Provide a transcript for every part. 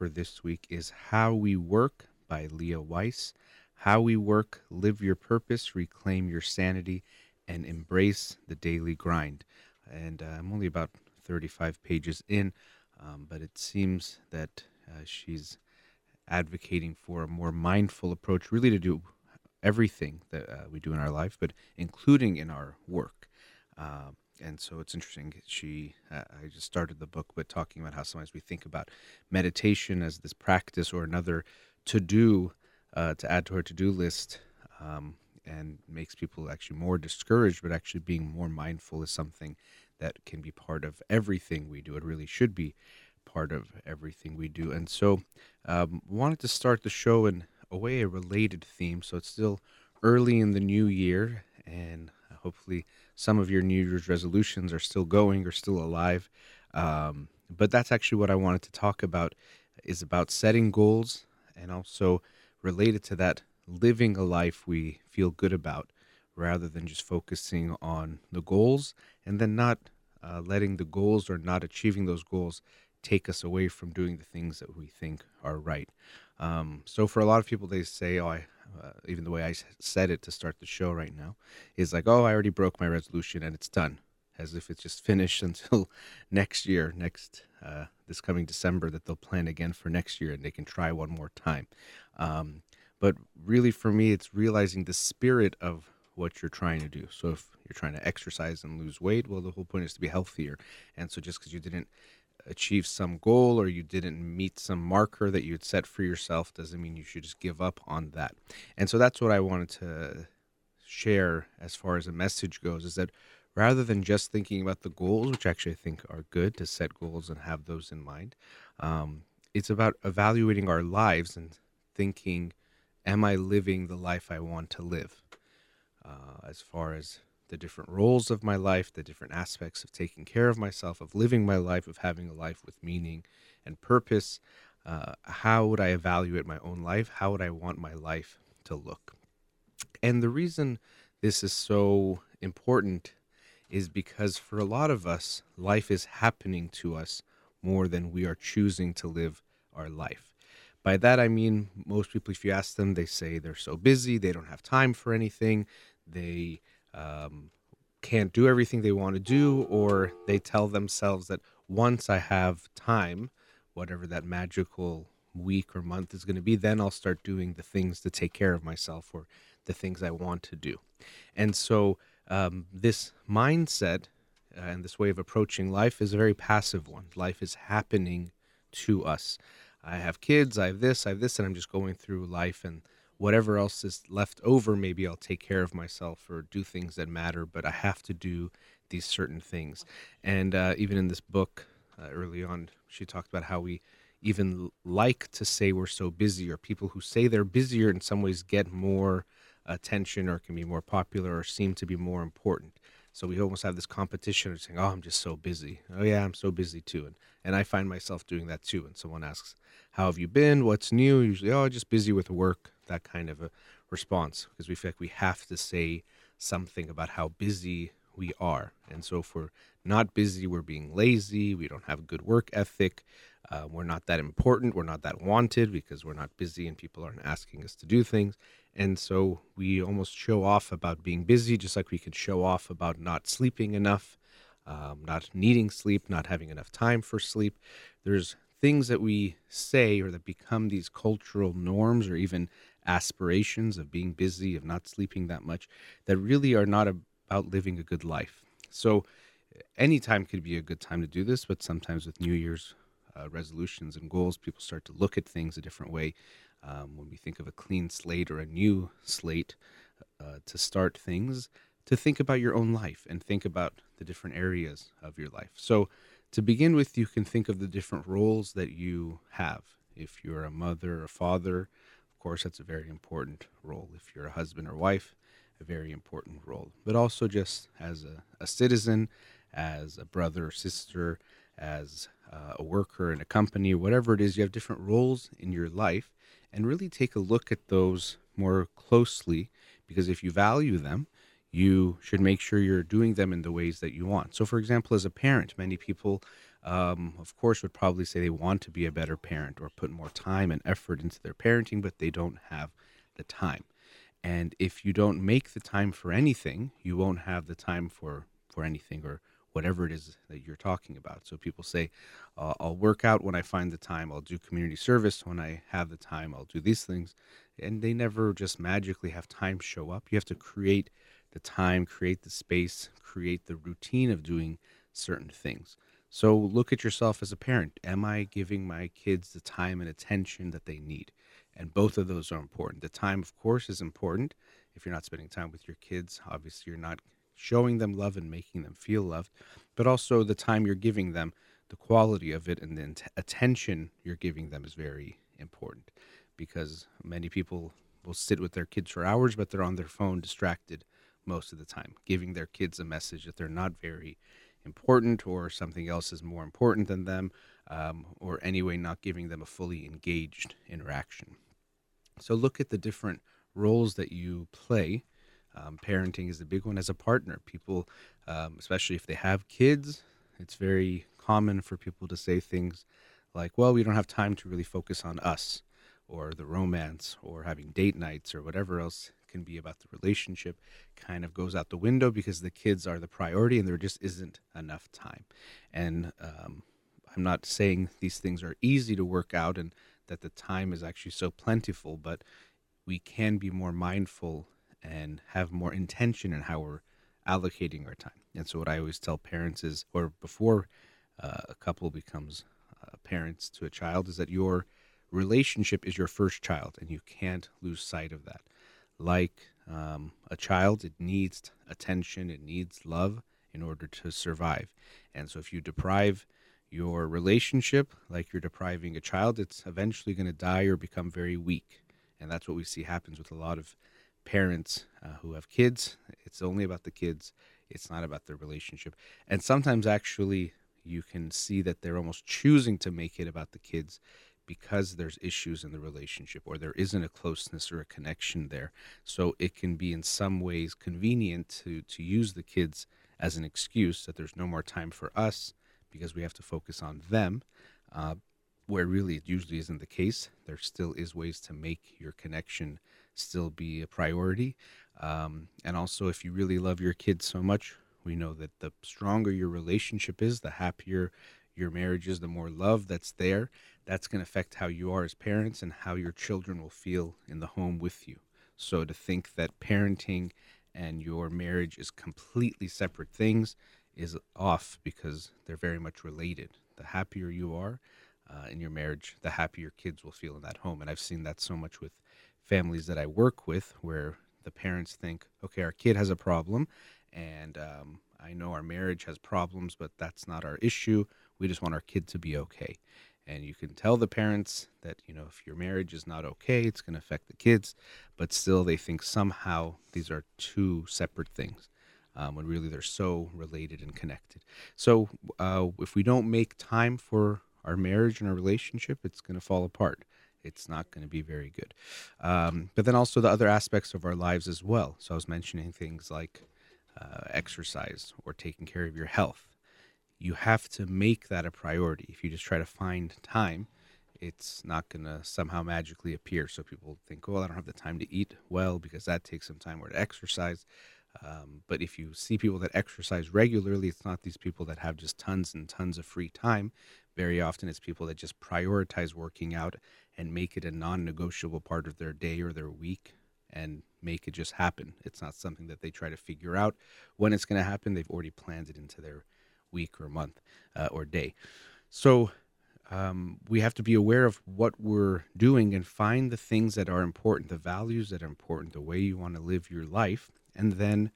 for this week is How We Work by Leah Weiss. How We Work, Live Your Purpose, Reclaim Your Sanity, and Embrace the Daily Grind. And uh, I'm only about 35 pages in, um, but it seems that uh, she's advocating for a more mindful approach, really to do everything that uh, we do in our life, but including in our work. And so it's interesting. She, uh, I just started the book with talking about how sometimes we think about meditation as this practice or another to do uh, to add to our to do list, um, and makes people actually more discouraged. But actually, being more mindful is something that can be part of everything we do. It really should be part of everything we do. And so, um, wanted to start the show in a way a related theme. So it's still early in the new year, and hopefully some of your New Year's resolutions are still going or still alive. Um, but that's actually what I wanted to talk about is about setting goals and also related to that living a life we feel good about rather than just focusing on the goals and then not uh, letting the goals or not achieving those goals take us away from doing the things that we think are right. Um, so for a lot of people, they say, "Oh, I," uh, even the way I said it to start the show right now is like, "Oh, I already broke my resolution and it's done," as if it's just finished until next year, next uh, this coming December, that they'll plan again for next year and they can try one more time. Um, but really, for me, it's realizing the spirit of what you're trying to do. So if you're trying to exercise and lose weight, well, the whole point is to be healthier. And so just because you didn't achieve some goal or you didn't meet some marker that you had set for yourself doesn't mean you should just give up on that. And so that's what I wanted to share as far as a message goes is that rather than just thinking about the goals, which actually I think are good to set goals and have those in mind, um, it's about evaluating our lives and thinking, am I living the life I want to live? Uh, as far as the different roles of my life, the different aspects of taking care of myself, of living my life, of having a life with meaning and purpose. Uh, how would I evaluate my own life? How would I want my life to look? And the reason this is so important is because for a lot of us, life is happening to us more than we are choosing to live our life. By that, I mean, most people, if you ask them, they say they're so busy, they don't have time for anything, they um, can't do everything they want to do, or they tell themselves that once I have time, whatever that magical week or month is going to be, then I'll start doing the things to take care of myself or the things I want to do. And so, um, this mindset uh, and this way of approaching life is a very passive one. Life is happening to us. I have kids, I have this, I have this, and I'm just going through life and whatever else is left over, maybe I'll take care of myself or do things that matter, but I have to do these certain things. And uh, even in this book, uh, early on, she talked about how we even like to say we're so busy, or people who say they're busier in some ways get more attention or can be more popular or seem to be more important. So we almost have this competition of saying, "Oh, I'm just so busy." Oh yeah, I'm so busy too, and and I find myself doing that too. And someone asks, "How have you been? What's new?" Usually, "Oh, just busy with work." That kind of a response because we feel like we have to say something about how busy we are. And so if we're not busy, we're being lazy. We don't have a good work ethic. Uh, we're not that important. We're not that wanted because we're not busy and people aren't asking us to do things. And so we almost show off about being busy, just like we can show off about not sleeping enough, um, not needing sleep, not having enough time for sleep. There's things that we say or that become these cultural norms or even aspirations of being busy, of not sleeping that much, that really are not about living a good life. So, any time could be a good time to do this, but sometimes with New Year's uh, resolutions and goals, people start to look at things a different way. Um, when we think of a clean slate or a new slate uh, to start things, to think about your own life and think about the different areas of your life. So, to begin with, you can think of the different roles that you have. If you're a mother, or a father, course, that's a very important role. If you're a husband or wife, a very important role. But also just as a, a citizen, as a brother or sister, as uh, a worker in a company, whatever it is, you have different roles in your life. And really take a look at those more closely because if you value them, you should make sure you're doing them in the ways that you want. So, for example, as a parent, many people, um, of course, would probably say they want to be a better parent or put more time and effort into their parenting, but they don't have the time. And if you don't make the time for anything, you won't have the time for for anything or whatever it is that you're talking about. So people say, uh, I'll work out when I find the time. I'll do community service when I have the time. I'll do these things. And they never just magically have time show up. You have to create the time, create the space, create the routine of doing certain things. So look at yourself as a parent. Am I giving my kids the time and attention that they need? And both of those are important. The time, of course, is important. If you're not spending time with your kids, obviously you're not showing them love and making them feel loved, but also the time you're giving them, the quality of it, and the attention you're giving them is very important because many people will sit with their kids for hours, but they're on their phone distracted most of the time, giving their kids a message that they're not very important or something else is more important than them, um, or anyway, not giving them a fully engaged interaction. So look at the different roles that you play. Um, parenting is a big one as a partner. People, um, especially if they have kids, it's very common for people to say things like, well, we don't have time to really focus on us or the romance or having date nights or whatever else can be about the relationship kind of goes out the window because the kids are the priority and there just isn't enough time. And um, I'm not saying these things are easy to work out and that the time is actually so plentiful, but we can be more mindful and have more intention in how we're allocating our time. And so, what I always tell parents is, or before uh, a couple becomes uh, parents to a child, is that your relationship is your first child, and you can't lose sight of that like um, a child, it needs attention, it needs love in order to survive. And so if you deprive your relationship like you're depriving a child, it's eventually going to die or become very weak. And that's what we see happens with a lot of parents uh, who have kids. It's only about the kids, it's not about their relationship. And sometimes actually you can see that they're almost choosing to make it about the kids because there's issues in the relationship or there isn't a closeness or a connection there. So it can be in some ways convenient to to use the kids as an excuse that there's no more time for us because we have to focus on them. Uh, where really it usually isn't the case. There still is ways to make your connection still be a priority. Um, and also, if you really love your kids so much, we know that the stronger your relationship is, the happier your marriage is, the more love that's there, that's going to affect how you are as parents and how your children will feel in the home with you. So to think that parenting and your marriage is completely separate things is off because they're very much related. The happier you are uh, in your marriage, the happier kids will feel in that home. And I've seen that so much with families that I work with where the parents think, okay, our kid has a problem and um, I know our marriage has problems, but that's not our issue. We just want our kid to be okay. And you can tell the parents that, you know, if your marriage is not okay, it's going to affect the kids, but still they think somehow these are two separate things. Um, when really they're so related and connected. So uh, if we don't make time for our marriage and our relationship, it's going to fall apart. It's not going to be very good. Um, but then also the other aspects of our lives as well. So I was mentioning things like uh, exercise or taking care of your health you have to make that a priority. If you just try to find time, it's not going to somehow magically appear. So people think, oh, I don't have the time to eat well because that takes some time or to exercise. Um, but if you see people that exercise regularly, it's not these people that have just tons and tons of free time. Very often, it's people that just prioritize working out and make it a non negotiable part of their day or their week and make it just happen. It's not something that they try to figure out when it's going to happen. They've already planned it into their week or month uh, or day. So um, we have to be aware of what we're doing and find the things that are important, the values that are important, the way you want to live your life, and then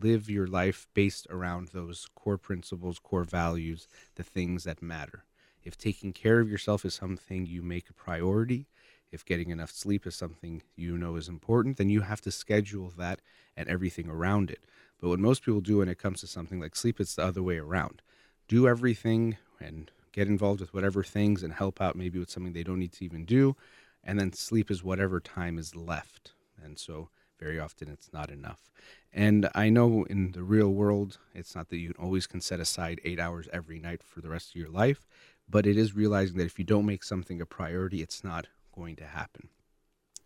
live your life based around those core principles, core values, the things that matter. If taking care of yourself is something you make a priority, if getting enough sleep is something you know is important, then you have to schedule that and everything around it. But what most people do when it comes to something like sleep, it's the other way around. Do everything and get involved with whatever things and help out maybe with something they don't need to even do. And then sleep is whatever time is left. And so very often it's not enough. And I know in the real world, it's not that you always can set aside eight hours every night for the rest of your life, but it is realizing that if you don't make something a priority, it's not going to happen.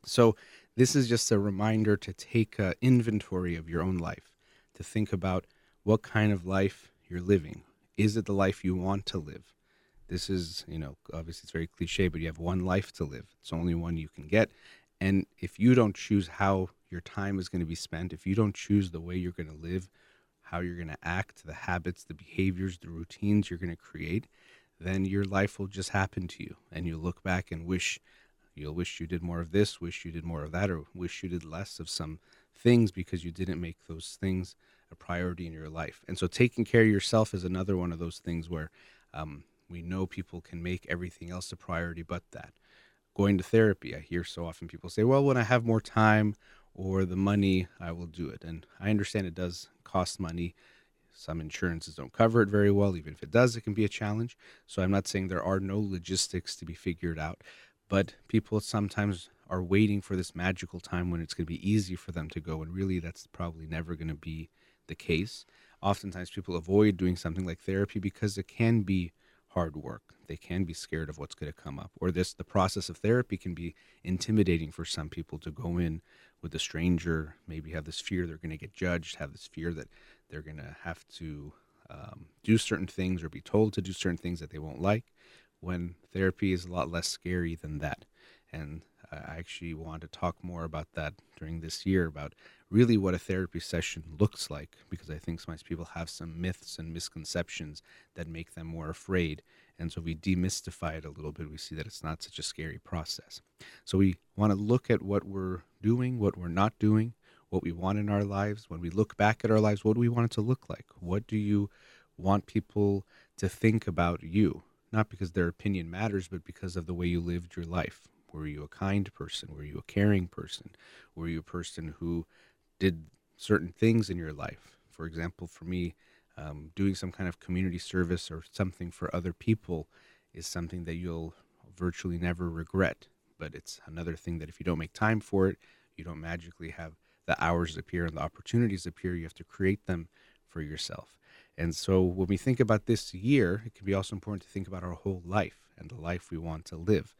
So, this is just a reminder to take uh, inventory of your own life, to think about what kind of life you're living. Is it the life you want to live? This is, you know, obviously it's very cliche, but you have one life to live. It's only one you can get. And if you don't choose how your time is going to be spent, if you don't choose the way you're going to live, how you're going to act, the habits, the behaviors, the routines you're going to create, then your life will just happen to you. And you'll look back and wish, you'll wish you did more of this, wish you did more of that, or wish you did less of some things because you didn't make those things a priority in your life. And so taking care of yourself is another one of those things where um, we know people can make everything else a priority but that. Going to therapy, I hear so often people say, well, when I have more time or the money, I will do it. And I understand it does cost money. Some insurances don't cover it very well. Even if it does, it can be a challenge. So I'm not saying there are no logistics to be figured out, but people sometimes are waiting for this magical time when it's going to be easy for them to go. And really, that's probably never going to be the case. Oftentimes, people avoid doing something like therapy because it can be hard work. They can be scared of what's going to come up. Or this the process of therapy can be intimidating for some people to go in with a stranger, maybe have this fear they're going to get judged, have this fear that they're going to have to um, do certain things or be told to do certain things that they won't like, when therapy is a lot less scary than that. And I actually want to talk more about that during this year about really what a therapy session looks like because I think sometimes people have some myths and misconceptions that make them more afraid. And so we demystify it a little bit. We see that it's not such a scary process. So we want to look at what we're doing, what we're not doing, what we want in our lives. When we look back at our lives, what do we want it to look like? What do you want people to think about you? Not because their opinion matters, but because of the way you lived your life. Were you a kind person? Were you a caring person? Were you a person who did certain things in your life. For example, for me, um, doing some kind of community service or something for other people is something that you'll virtually never regret. But it's another thing that if you don't make time for it, you don't magically have the hours appear and the opportunities appear. You have to create them for yourself. And so when we think about this year, it can be also important to think about our whole life and the life we want to live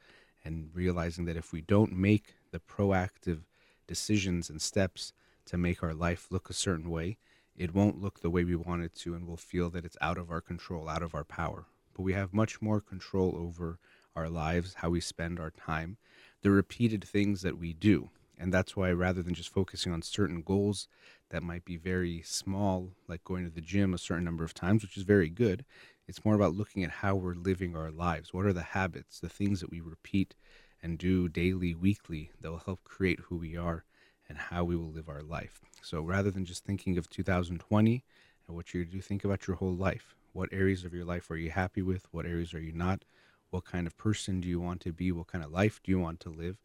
and realizing that if we don't make the proactive decisions and steps to make our life look a certain way, it won't look the way we want it to, and we'll feel that it's out of our control, out of our power. But we have much more control over our lives, how we spend our time, the repeated things that we do. And that's why rather than just focusing on certain goals that might be very small, like going to the gym a certain number of times, which is very good, it's more about looking at how we're living our lives. What are the habits, the things that we repeat and do daily, weekly that will help create who we are and how we will live our life. So rather than just thinking of 2020 and what you're do, think about your whole life. What areas of your life are you happy with? What areas are you not? What kind of person do you want to be? What kind of life do you want to live?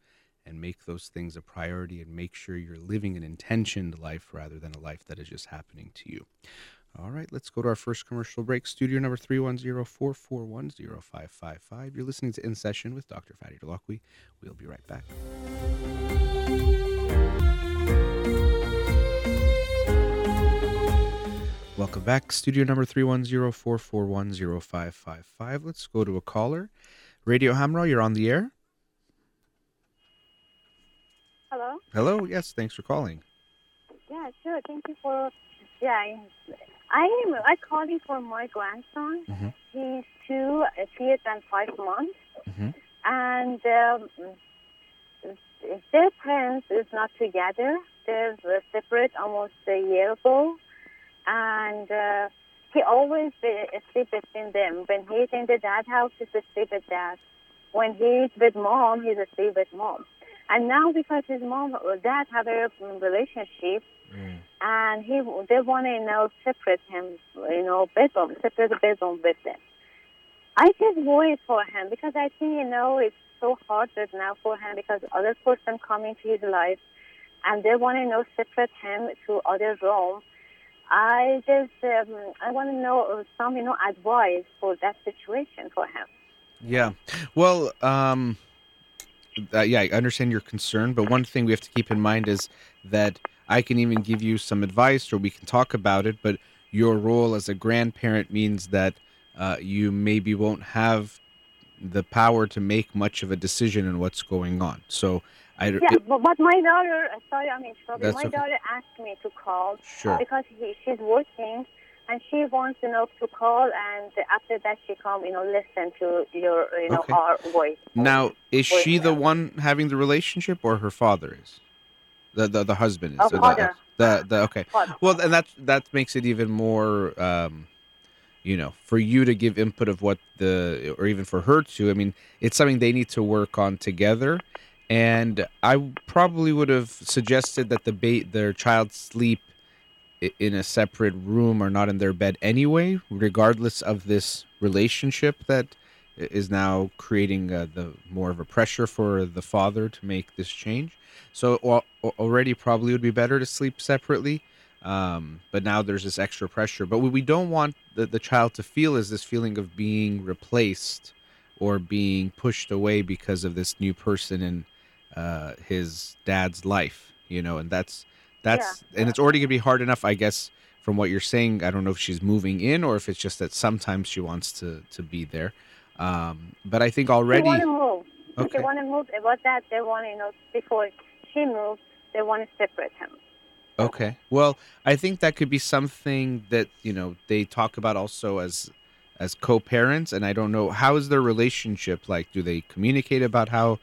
And make those things a priority and make sure you're living an intentioned life rather than a life that is just happening to you. All right, let's go to our first commercial break. Studio number 310-441-0555. You're listening to In Session with Dr. Farid Holakwi. We'll be right back. Welcome back. Studio number 310-441-0555. Let's go to a caller. Radio Hamra, you're on the air. Hello? Hello. Yes, thanks for calling. Yeah, sure. Thank you for. Yeah, I am. I calling for my grandson. Mm-hmm. He's two, uh, years and five months, Mm-hmm. and um, their parents is not together. They're separate almost a year ago, and uh, he always uh, sleep between them. When he's in the dad house, he's asleep with dad. When he's with mom, he's asleep with mom. And now because his mom or dad have a relationship, Mm. and he they want to you know separate him, you know, bedroom, separate bedroom with them. I just worry for him because I think you know it's so hard right now for him because other person come into his life, and they want to you know separate him to other room. I just um, I want to know some you know advice for that situation for him. Yeah. Well, um, uh, yeah, I understand your concern, but one thing we have to keep in mind is that I can even give you some advice or we can talk about it, but your role as a grandparent means that uh, you maybe won't have the power to make much of a decision in what's going on. So, I Yeah, but, but my daughter, sorry, I mean, trouble. That's My okay. daughter asked me to call sure. because he, she's working and she wants you know to call and after that she come you know listen to your you know Okay. our voice. Now, is Wait, she the one having the relationship or her father is? The the, the husband is. Oh, Or the- father. The, the okay. Father. Well, and that that makes it even more, um, you know, for you to give input of what the, or even for her to. I mean, it's something they need to work on together. And I probably would have suggested that the ba- their child sleep in a separate room or not in their bed anyway, regardless of this relationship that is now creating uh, the more of a pressure for the father to make this change. So al- al- already probably would be better to sleep separately. Um, but now there's this extra pressure. But what we don't want the, the child to feel is this feeling of being replaced or being pushed away because of this new person in uh, his dad's life. You know, and that's that's and it's already gonna be hard enough, I guess, from what you're saying. I don't know if she's moving in or if it's just that sometimes she wants to to be there. Um, but I think already They want to move. Okay. They want to move. About that, they want to you know before she moves, they want to separate him. Okay. Well, I think that could be something that, you know, they talk about also as as co-parents and I don't know how is their relationship like? Do they communicate about how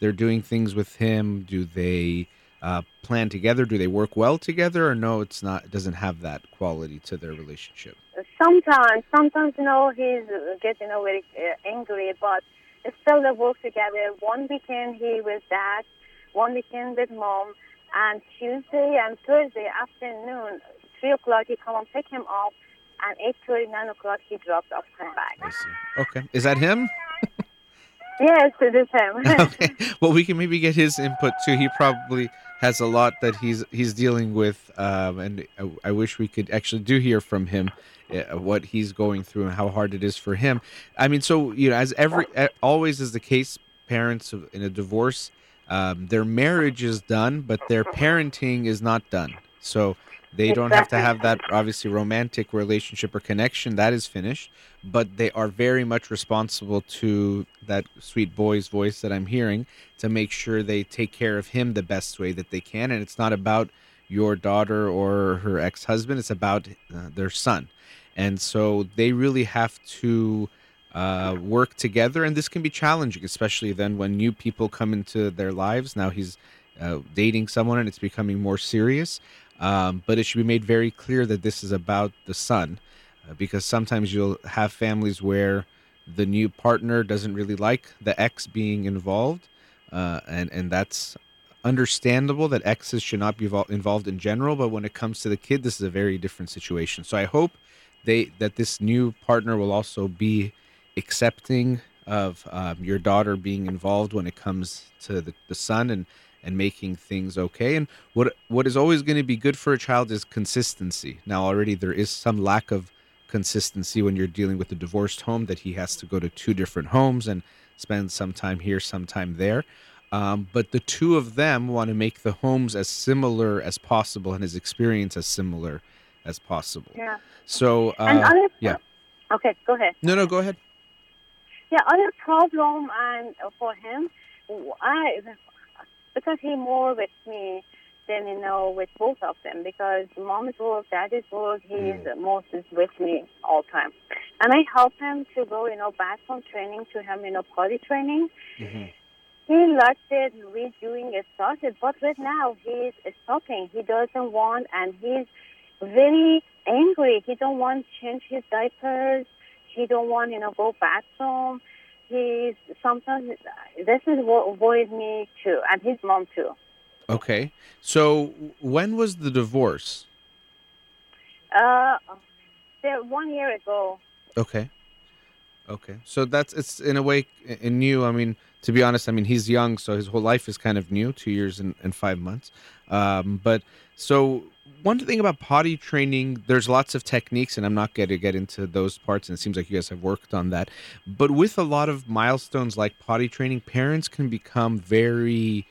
they're doing things with him? Do they uh, plan together? Do they work well together or no, it's not it doesn't have that quality to their relationship. Sometimes, sometimes you know he's getting you know, very uh, angry, but still they work together. One weekend he with dad, one weekend with mom, and Tuesday and Thursday afternoon, three o'clock he come and pick him up, and eight thirty, nine o'clock he drops off come back. I see. Okay. Is that him? Yes, it is him. okay. Well, we can maybe get his input too. He probably has a lot that he's he's dealing with, um, and I, I wish we could actually do hear from him uh, what he's going through and how hard it is for him. I mean, so you know, as every always is the case, parents in a divorce, um, their marriage is done, but their parenting is not done. So they don't have to have that obviously romantic relationship or connection that is finished but they are very much responsible to that sweet boy's voice that I'm hearing to make sure they take care of him the best way that they can. And it's not about your daughter or her ex husband, it's about uh, their son. And so they really have to uh, work together. And this can be challenging, especially then when new people come into their lives. Now he's uh, dating someone and it's becoming more serious. Um, but it should be made very clear that this is about the son uh, because sometimes you'll have families where the new partner doesn't really like the ex being involved, uh, and and that's understandable that exes should not be vol- involved in general. But when it comes to the kid, this is a very different situation. So I hope they that this new partner will also be accepting of um, your daughter being involved when it comes to the, the son and and making things okay. And what what is always going to be good for a child is consistency. Now already there is some lack of consistency when you're dealing with a divorced home that he has to go to two different homes and spend some time here, some time there. Um, but the two of them want to make the homes as similar as possible and his experience as similar as possible. yeah. So, uh, other, yeah. Okay, go ahead. no, no, go ahead. Yeah, other problem and for him, I because he more with me, than you know, with both of them because mom mom's work, daddy's work, he's most is with me all time. And I help him to go, you know, back from training to him, you know, potty training. hmm He liked it, redoing it, started, but right now he's stopping. He doesn't want, and he's very angry. He don't want to change his diapers. He don't want, you know, go bathroom. He's sometimes this is what worries me too, and his mom too. Okay. So when was the divorce? Uh, one year ago. Okay. Okay. So that's it's in a way i- new. I mean, to be honest, I mean he's young, so his whole life is kind of new, two years and, and five months. Um, but so one thing about potty training, there's lots of techniques, and I'm not going to get into those parts. And it seems like you guys have worked on that. But with a lot of milestones like potty training, parents can become very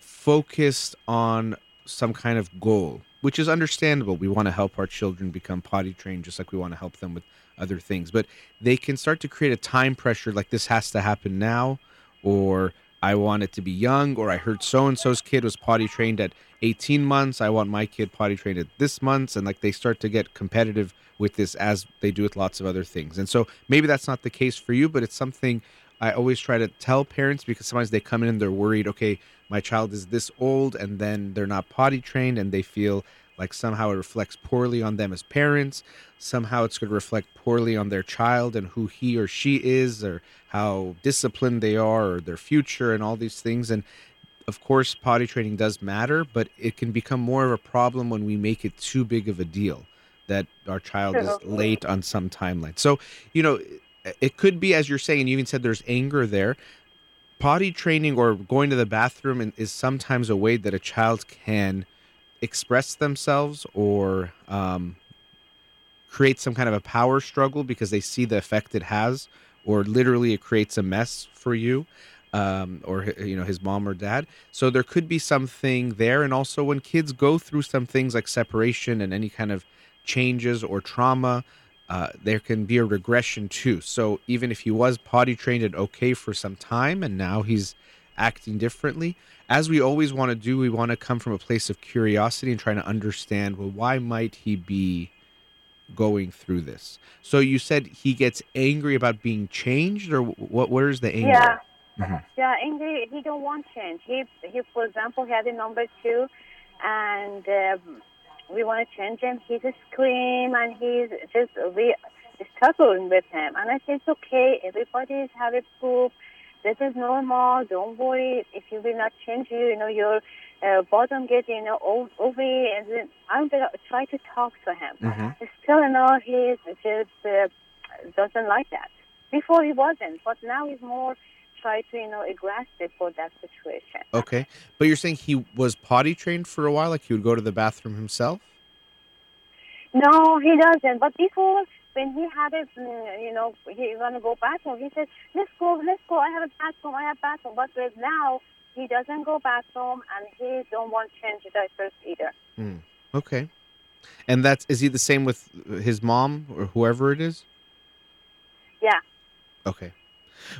focused on some kind of goal, which is understandable. We want to help our children become potty trained just like we want to help them with other things. But they can start to create a time pressure like this has to happen now, or I want it to be young, or I heard so and so's kid was potty trained at 18 months. I want my kid potty trained at this month. And like they start to get competitive with this as they do with lots of other things. And so maybe that's not the case for you, but it's something I always try to tell parents because sometimes they come in and they're worried, okay, my child is this old and then they're not potty trained and they feel like somehow it reflects poorly on them as parents. Somehow it's going to reflect poorly on their child and who he or she is or how disciplined they are or their future and all these things. And of course, potty training does matter, but it can become more of a problem when we make it too big of a deal that our child is late on some timeline. So, you know, it could be, as you're saying, you even said there's anger there. Potty training or going to the bathroom is sometimes a way that a child can express themselves or um, create some kind of a power struggle because they see the effect it has, or literally it creates a mess for you, um, or you know his mom or dad. So there could be something there, and also when kids go through some things like separation and any kind of changes or trauma, uh, there can be a regression too. So even if he was potty trained and okay for some time, and now he's acting differently, as we always want to do, we want to come from a place of curiosity and trying to understand. Well, why might he be going through this? So you said he gets angry about being changed, or what? Where's the anger? Yeah. Mhm. Yeah, angry. He don't want change. He, he, for example, he had a number two, and um, we want to change him. He just scream and he's just we struggling with him. And I say it's okay. Everybody's have a poop. This is normal. Don't worry. If you will not change, you, you know your uh, bottom get you know over, and then I'm gonna try to talk to him. Mhm. Still, you know, he just uh, doesn't like that. Before he wasn't, but now he's more try to, you know, aggressive for that situation. Okay, but you're saying he was potty trained for a while, like he would go to the bathroom himself. No, he doesn't. But before, when he had it, mm, you know, he want to go bathroom, he said, let's go, let's go. I have a bathroom, I have a bathroom. But now, he doesn't go back home, and he don't want to change diapers either. Hmm. Okay, and that's is he the same with his mom or whoever it is? Yeah. Okay.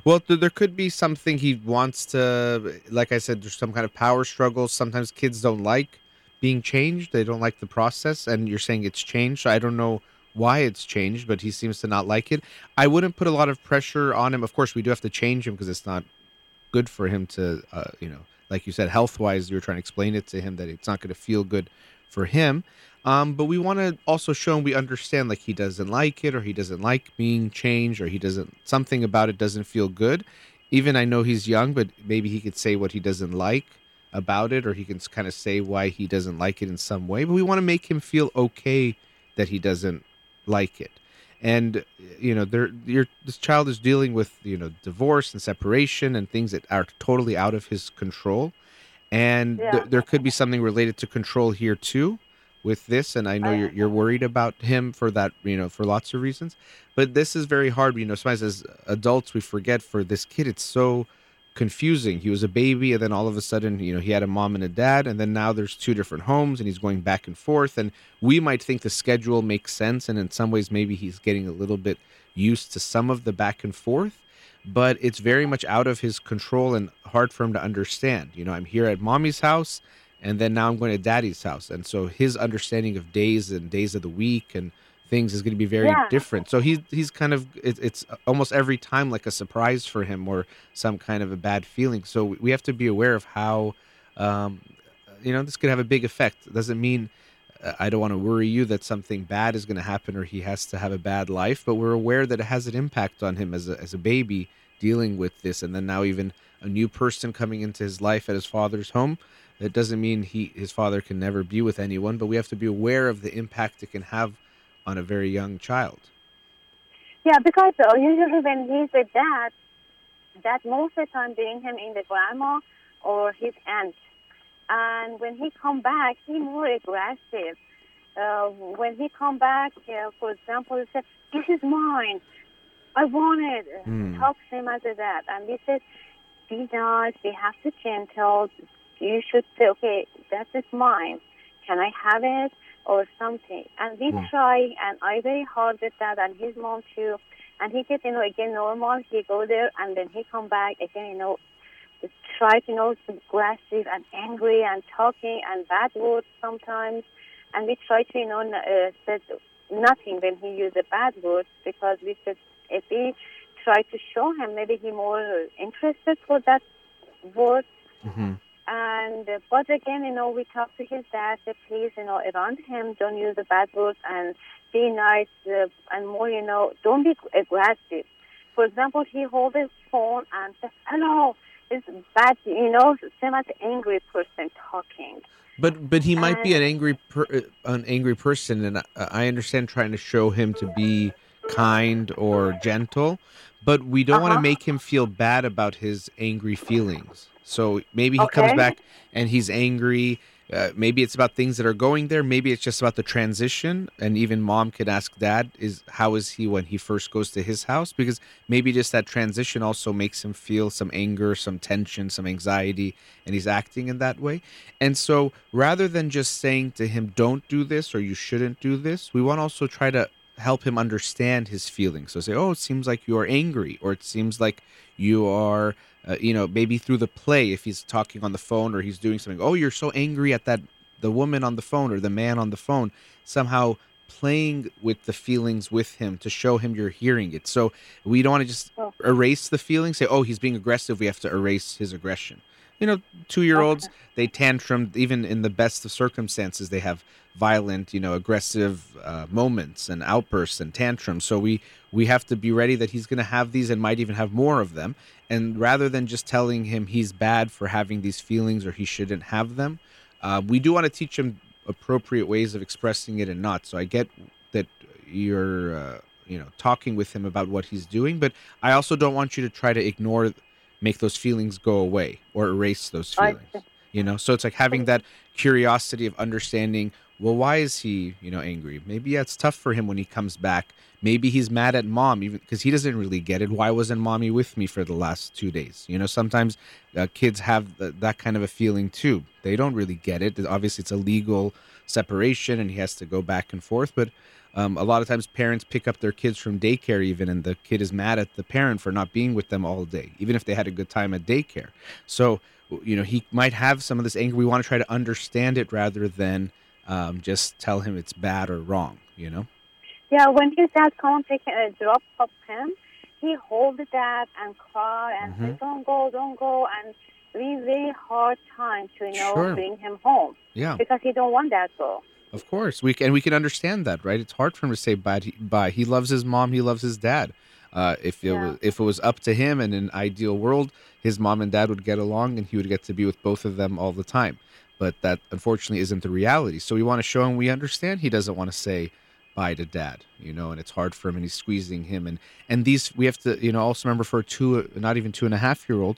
Well, th- there could be something he wants to, like I said, there's some kind of power struggle. Sometimes kids don't like being changed; they don't like the process. And you're saying it's changed. So I don't know why it's changed, but he seems to not like it. I wouldn't put a lot of pressure on him. Of course, we do have to change him because it's not good for him to, uh, you know, like you said, health wise, you're trying to explain it to him that it's not going to feel good for him. Um, but we want to also show him we understand like he doesn't like it or he doesn't like being changed or he doesn't something about it doesn't feel good. Even I know he's young, but maybe he could say what he doesn't like about it or he can kind of say why he doesn't like it in some way. But we want to make him feel okay that he doesn't like it. And you know, there your this child is dealing with, you know, divorce and separation and things that are totally out of his control. And Yeah. th- there could be something related to control here too with this and I know oh, you're you're worried about him for that, you know, for lots of reasons. But this is very hard, you know, sometimes as adults we forget for this kid it's so confusing. He was a baby and then all of a sudden, you know, he had a mom and a dad and then now there's two different homes and he's going back and forth and we might think the schedule makes sense and in some ways maybe he's getting a little bit used to some of the back and forth but it's very much out of his control and hard for him to understand. You know, I'm here at mommy's house and then now I'm going to daddy's house. And so his understanding of days and days of the week and things is going to be very Yeah. different. So he's he's kind of it, it's almost every time like a surprise for him or some kind of a bad feeling. So we have to be aware of how um, you know this could have a big effect. It doesn't mean uh, I don't want to worry you that something bad is going to happen or he has to have a bad life, but we're aware that it has an impact on him as a, as a baby dealing with this, and then now even a new person coming into his life at his father's home. That doesn't mean he his father can never be with anyone, but we have to be aware of the impact it can have on a very young child. Yeah, because uh, usually when he's with dad, that most of the time bring him in the grandma or his aunt. And when he come back, he more aggressive. Uh, when he come back, uh, for example, he said, "This is mine. I want it." Hmm. Talk to him as a dad, and we said, "Be nice. We have to gentle. You should say, okay, that is mine. Can I have it?" Or something, and we Hmm. try, and I very hard with that, and his mom too, and he get you know again normal. He go there, and then he come back again, you know, try to you know aggressive and angry and talking and bad words sometimes, and we try to you know uh, said nothing when he use the bad words because we said if we try to show him maybe he more interested for that word. Hmm and uh, but again, you know, we talk to his dad. Say, please, you know, around him, don't use the bad words and be nice uh, and more, you know, don't be aggressive. For example, he hold his phone and says, "Hello." It's bad, you know, same as angry person talking. But but he might be an angry per, uh, an angry person, and I, I understand trying to show him to be kind or gentle, but we don't want to Uh-huh. make him feel bad about his angry feelings. So maybe he comes back and he's angry. Uh, maybe it's about things that are going there. Maybe it's just about the transition. And even mom could ask dad, "Is how is he when he first goes to his house?" Because maybe just that transition also makes him feel some anger, some tension, some anxiety, and he's acting in that way. And so rather than just saying to him, don't do this or you shouldn't do this, we want to also try to help him understand his feelings. So say, oh, it seems like you are angry, or it seems like you are, uh, you know, maybe through the play, if he's talking on the phone or he's doing something, oh, you're so angry at that, the woman on the phone or the man on the phone, somehow playing with the feelings with him to show him you're hearing it. So we don't want to just Oh. erase the feeling, say, oh, he's being aggressive. We have to erase his aggression. You know, two year olds, they tantrum even in the best of circumstances. They have violent, you know, aggressive uh, moments and outbursts and tantrums. So we we have to be ready that he's going to have these and might even have more of them. And rather than just telling him he's bad for having these feelings or he shouldn't have them, uh, we do want to teach him appropriate ways of expressing it and not. So I get that you're, uh, you know, talking with him about what he's doing, but I also don't want you to try to ignore, make those feelings go away or erase those feelings. see. You know, so it's like having that curiosity of understanding. Well, why is he, you know, angry? Maybe yeah, it's tough for him when he comes back. Maybe he's mad at mom, even because he doesn't really get it. Why wasn't mommy with me for the last two days? You know, sometimes uh, kids have th- that kind of a feeling too. They don't really get it. Obviously, it's a legal separation, and he has to go back and forth. But um, a lot of times, parents pick up their kids from daycare, even, and the kid is mad at the parent for not being with them all day, even if they had a good time at daycare. So, you know, he might have some of this anger. We want to try to understand it rather than um, just tell him it's bad or wrong. You know. Yeah, when his dad come and take a drop of him, he hold the dad and cry and say, Mhm. "Don't go, don't go," and we very hard time to you know Sure. bring him home Yeah. because he don't want that go. Of course, we can, and we can understand that, right? It's hard for him to say bye. He, bye. He loves his mom. He loves his dad. Uh, if it Yeah. was if it was up to him in an ideal world, his mom and dad would get along, and he would get to be with both of them all the time. But that unfortunately isn't the reality. So we want to show him we understand. He doesn't want to say bye to dad, you know, and it's hard for him, and he's squeezing him, and and these we have to, you know, also remember for a two, not even two and a half year old,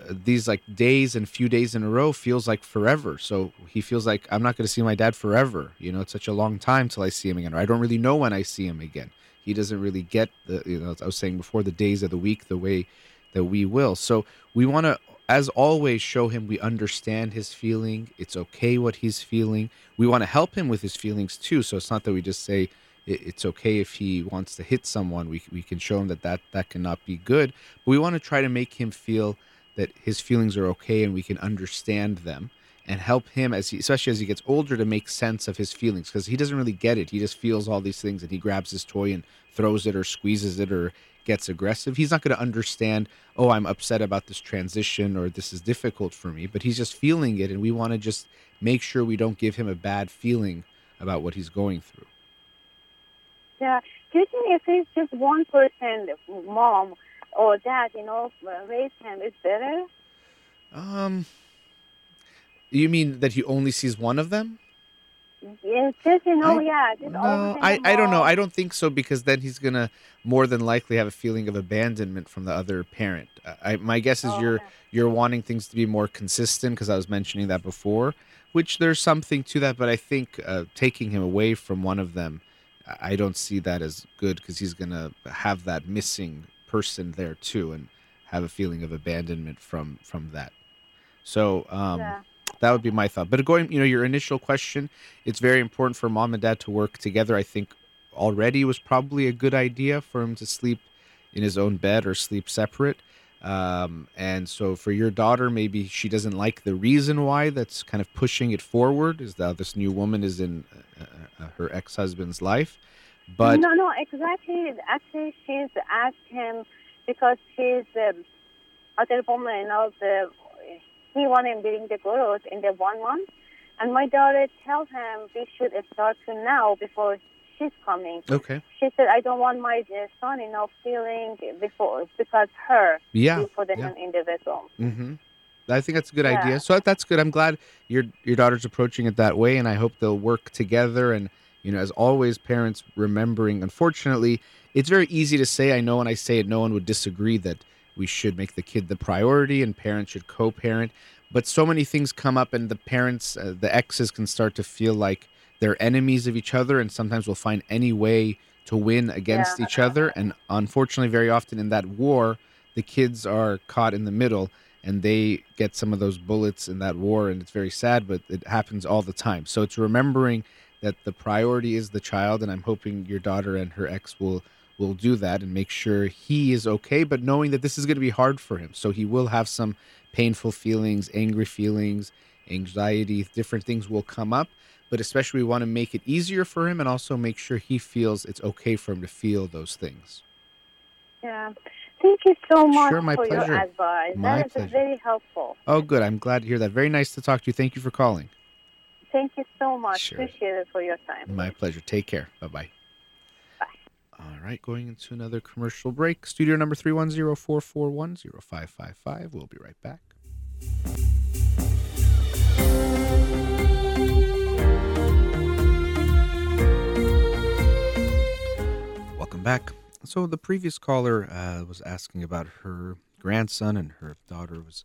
uh, these like days and few days in a row feels like forever. So he feels like I'm not going to see my dad forever. You know, it's such a long time till I see him again. Or I don't really know when I see him again. He doesn't really get the, you know, I was saying before, the days of the week the way that we will. So we want to, as always, show him we understand his feeling. It's okay what he's feeling. We want to help him with his feelings too. So it's not that we just say it's okay if he wants to hit someone. We we can show him that that that cannot be good. But we want to try to make him feel that his feelings are okay and we can understand them and help him as he, especially as he gets older, to make sense of his feelings because he doesn't really get it. He just feels all these things, and he grabs his toy and throws it or squeezes it or gets aggressive. He's not going to understand. Oh, I'm upset about this transition or this is difficult for me, but he's just feeling it, and we want to just make sure we don't give him a bad feeling about what he's going through. Yeah. Do you think if it's just one person, mom or dad, you know, raise him, is better? Um, you mean that he only sees one of them? Yes, just you know, I- yeah. Just No, I, I don't know. I don't think so because then he's gonna more than likely have a feeling of abandonment from the other parent. I, my guess is Oh, you're okay. you're wanting things to be more consistent because I was mentioning that before, which there's something to that. But I think uh, taking him away from one of them, I I don't see that as good because he's gonna have that missing person there too and have a feeling of abandonment from from that. So um, yeah. That would be my thought. But going, you know, your initial question, it's very important for mom and dad to work together. I think already was probably a good idea for him to sleep in his own bed or sleep separate. Um, and so for your daughter, maybe she doesn't like the reason why that's kind of pushing it forward is that this new woman is in uh, uh, her ex husband's life. But no, no, exactly. Actually, she's asked him because she's um, other woman, you know, the, he wanted to bring the girls in the one month. And my daughter tell him we should start to now before she's coming. okay, She said, I don't want my uh, son, you know, feeling before because her yeah, we put yeah. in the bedroom. Mm-hmm. I think that's a good Yeah. idea. So that's good. I'm glad your your daughter's approaching it that way, and I hope they'll work together. And you know, as always, parents remembering. Unfortunately, it's very easy to say. I know when I say it, no one would disagree that we should make the kid the priority, and parents should co-parent. But so many things come up, and the parents, uh, the exes, can start to feel like they're enemies of each other, and sometimes will find any way to win against Yeah. each other. And unfortunately, very often in that war, the kids are caught in the middle and they get some of those bullets in that war and it's very sad but it happens all the time so it's remembering that the priority is the child and i'm hoping your daughter and her ex will will do that and make sure he is okay but knowing that this is going to be hard for him so he will have some painful feelings angry feelings anxiety different things will come up but especially we want to make it easier for him and also make sure he feels it's okay for him to feel those things Yeah. Thank you so much Sure, my for pleasure. your advice. My that is pleasure. very helpful. oh good i'm glad to hear that very nice to talk to you thank you for calling Thank you so much. Sure. Appreciate it for your time. My pleasure. Take care. Bye bye. Bye. All right, going into another commercial break. Studio number 310 441 0555. We'll be right back. Welcome back. So, the previous caller uh, was asking about her grandson, and her daughter was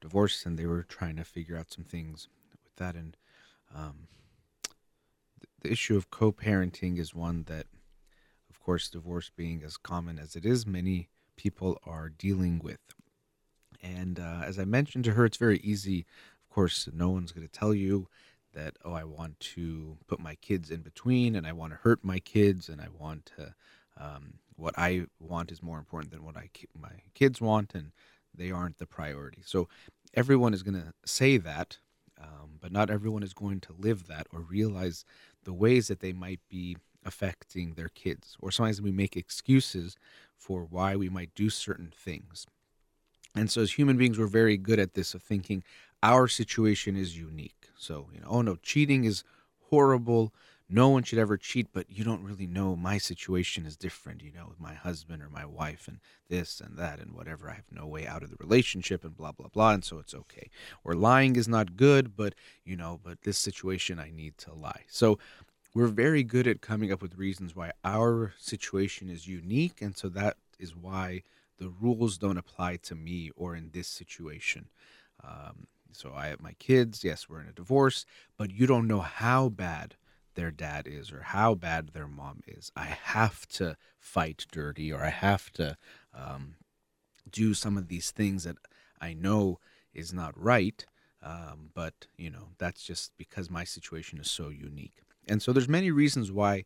divorced, and they were trying to figure out some things with that. And um, the issue of co-parenting is one that course divorce being as common as it is many people are dealing with. And uh, as i mentioned to her it's very easy. Of course no one's going to tell you that oh i want to put my kids in between and i want to hurt my kids and i want to um, what i want is more important than what i my kids want and they aren't the priority. So everyone is going to say that um, but not everyone is going to live that or realize the ways that they might be affecting their kids. Or sometimes we make excuses for why we might do certain things. And so, as human beings, we're very good at this of thinking our situation is unique. So, you know, oh no, cheating is horrible. No one should ever cheat, but you don't really know my situation is different, you know, with my husband or my wife and this and that and whatever. I have no way out of the relationship and blah, blah, blah. And so it's okay. Or lying is not good, but, you know, but this situation I need to lie. So we're very good at coming up with reasons why our situation is unique. And so that is why the rules don't apply to me or in this situation. Um, so I have my kids. Yes, we're in a divorce, but you don't know how bad their dad is or how bad their mom is. I have to fight dirty or I have to um, do some of these things that I know is not right. Um, but you know that's just because my situation is so unique. And so there's many reasons why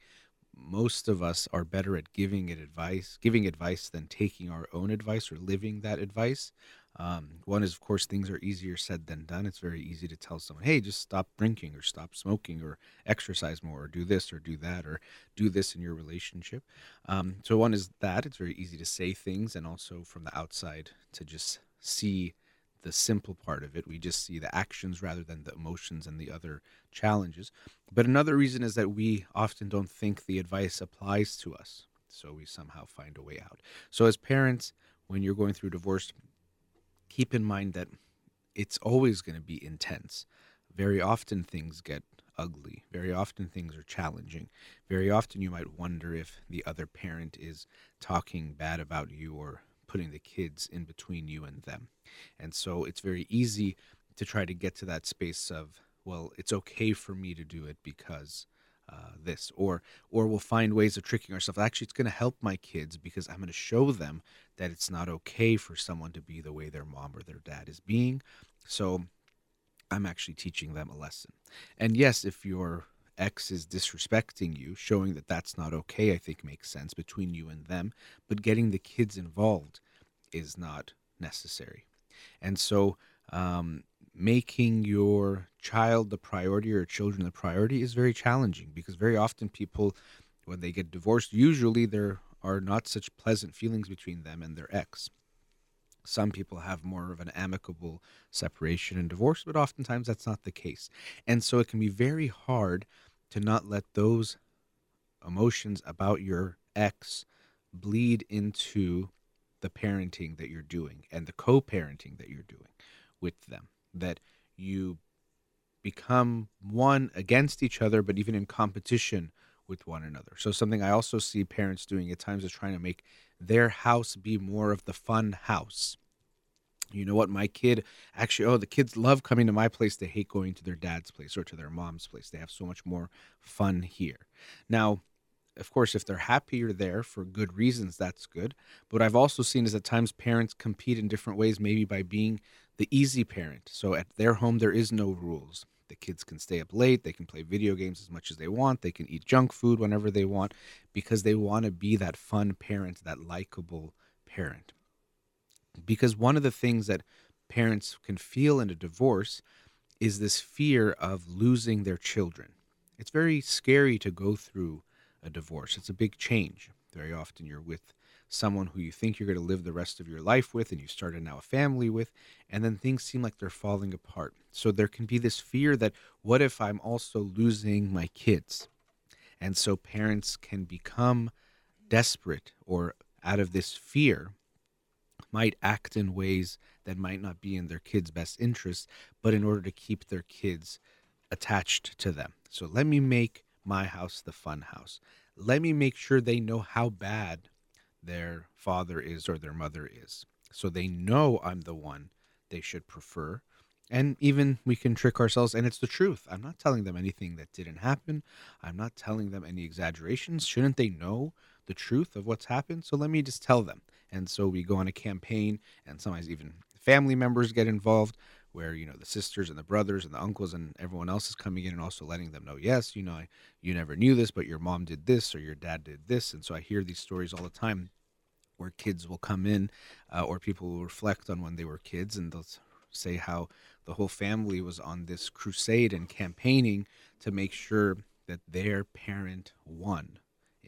most of us are better at giving it advice, giving advice than taking our own advice or living that advice. Um, one is, of course, things are easier said than done. It's very easy to tell someone, hey, just stop drinking or stop smoking or exercise more or do this or do that or do this in your relationship. Um, so, one is that it's very easy to say things and also from the outside to just see the simple part of it. We just see the actions rather than the emotions and the other challenges. But another reason is that we often don't think the advice applies to us. So we somehow find a way out. So, as parents, when you're going through divorce, keep in mind that it's always going to be intense. Very often things get ugly. Very often things are challenging. Very often you might wonder if the other parent is talking bad about you or putting the kids in between you and them. And so it's very easy to try to get to that space of, well, it's okay for me to do it because uh, this or or we'll find ways of tricking ourselves. Actually it's going to help my kids because i'm going to show them that it's not okay for someone to be the way their mom or their dad is being. So i'm actually teaching them a lesson. And yes if your ex is disrespecting you showing that that's not okay i think makes sense between you and them but getting the kids involved is not necessary. And so um, making your child the priority or children the priority is very challenging because very often people when they get divorced usually there are not such pleasant feelings between them and their ex. Some people have more of an amicable separation and divorce but oftentimes that's not the case. And so it can be very hard to not let those emotions about your ex bleed into the parenting that you're doing and the co-parenting that you're doing with them that you become one against each other, but even in competition with one another. So, something I also see parents doing at times is trying to make their house be more of the fun house. You know what? My kid actually, oh, the kids love coming to my place. They hate going to their dad's place or to their mom's place. They have so much more fun here. Now, of course, if they're happier there for good reasons, that's good. But what I've also seen is at times parents compete in different ways, maybe by being the easy parent. So at their home, there is no rules. The kids can stay up late. They can play video games as much as they want. They can eat junk food whenever they want because they want to be that fun parent, that likable parent. Because one of the things that parents can feel in a divorce is this fear of losing their children. It's very scary to go through a divorce, it's a big change. Very often you're with someone who you think you're going to live the rest of your life with and you started now a family with and then things seem like they're falling apart so there can be this fear that what if i'm also losing my kids and so parents can become desperate or out of this fear might act in ways that might not be in their kids best interest but in order to keep their kids attached to them so let me make my house the fun house let me make sure they know how bad their father is or their mother is. So they know I'm the one they should prefer. And even we can trick ourselves, and it's the truth. I'm not telling them anything that didn't happen. I'm not telling them any exaggerations. Shouldn't they know the truth of what's happened? So let me just tell them. And so we go on a campaign, and sometimes even family members get involved where you know the sisters and the brothers and the uncles and everyone else is coming in and also letting them know yes you know I, you never knew this but your mom did this or your dad did this. And so i hear these stories all the time where kids will come in uh, or people will reflect on when they were kids and they'll say how the whole family was on this crusade and campaigning to make sure that their parent won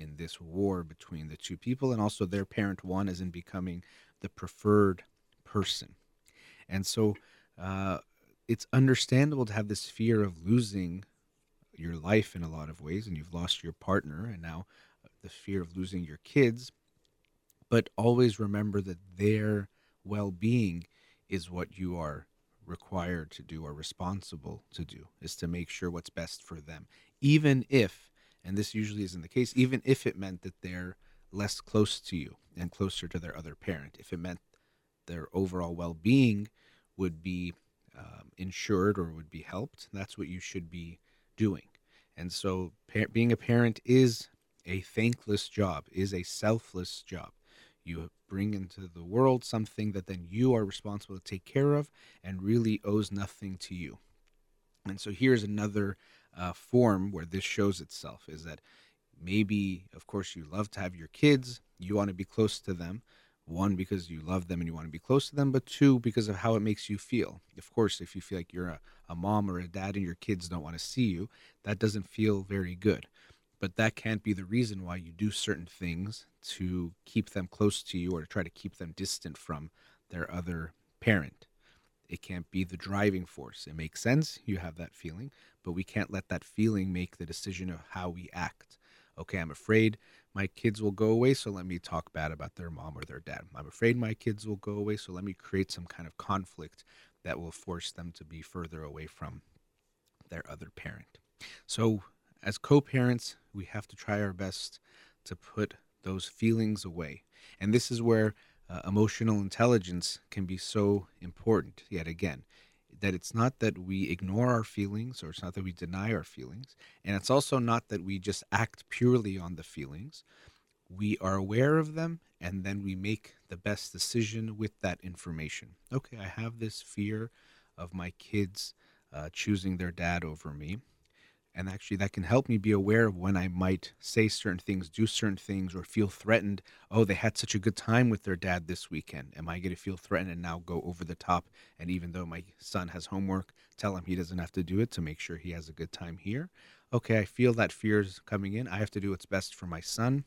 in this war between the two people and also their parent one as in becoming the preferred person and so uh, it's understandable to have this fear of losing your life in a lot of ways, and you've lost your partner, and now the fear of losing your kids. But always remember that their well being is what you are required to do or responsible to do, is to make sure what's best for them. Even if, and this usually isn't the case, even if it meant that they're less close to you and closer to their other parent, if it meant their overall well being would be um, insured or would be helped. That's what you should be doing. And so, par- being a parent is a thankless job, is a selfless job. You bring into the world something that then you are responsible to take care of and really owes nothing to you. And so, here's another uh, form where this shows itself is that maybe, of course, you love to have your kids, you want to be close to them, One, because you love them and you want to be close to them, but two, because of how it makes you feel. Of course, if you feel like you're a, a mom or a dad and your kids don't want to see you, that doesn't feel very good. But that can't be the reason why you do certain things to keep them close to you or to try to keep them distant from their other parent. It can't be the driving force. It makes sense, you have that feeling, but we can't let that feeling make the decision of how we act. Okay, I'm afraid my kids will go away, so let me talk bad about their mom or their dad. I'm afraid my kids will go away, so let me create some kind of conflict that will force them to be further away from their other parent. So, as co parents, we have to try our best to put those feelings away. And this is where uh, emotional intelligence can be so important, yet again that it's not that we ignore our feelings or it's not that we deny our feelings. And it's also not that we just act purely on the feelings. We are aware of them and then we make the best decision with that information. Okay, I have this fear of my kids uh, choosing their dad over me and actually that can help me be aware of when I might say certain things, do certain things, or feel threatened. Oh, they had such a good time with their dad this weekend. Am I going to feel threatened and now go over the top? And even though my son has homework, tell him he doesn't have to do it to make sure he has a good time here. Okay, I feel that fear is coming in. I have to do what's best for my son.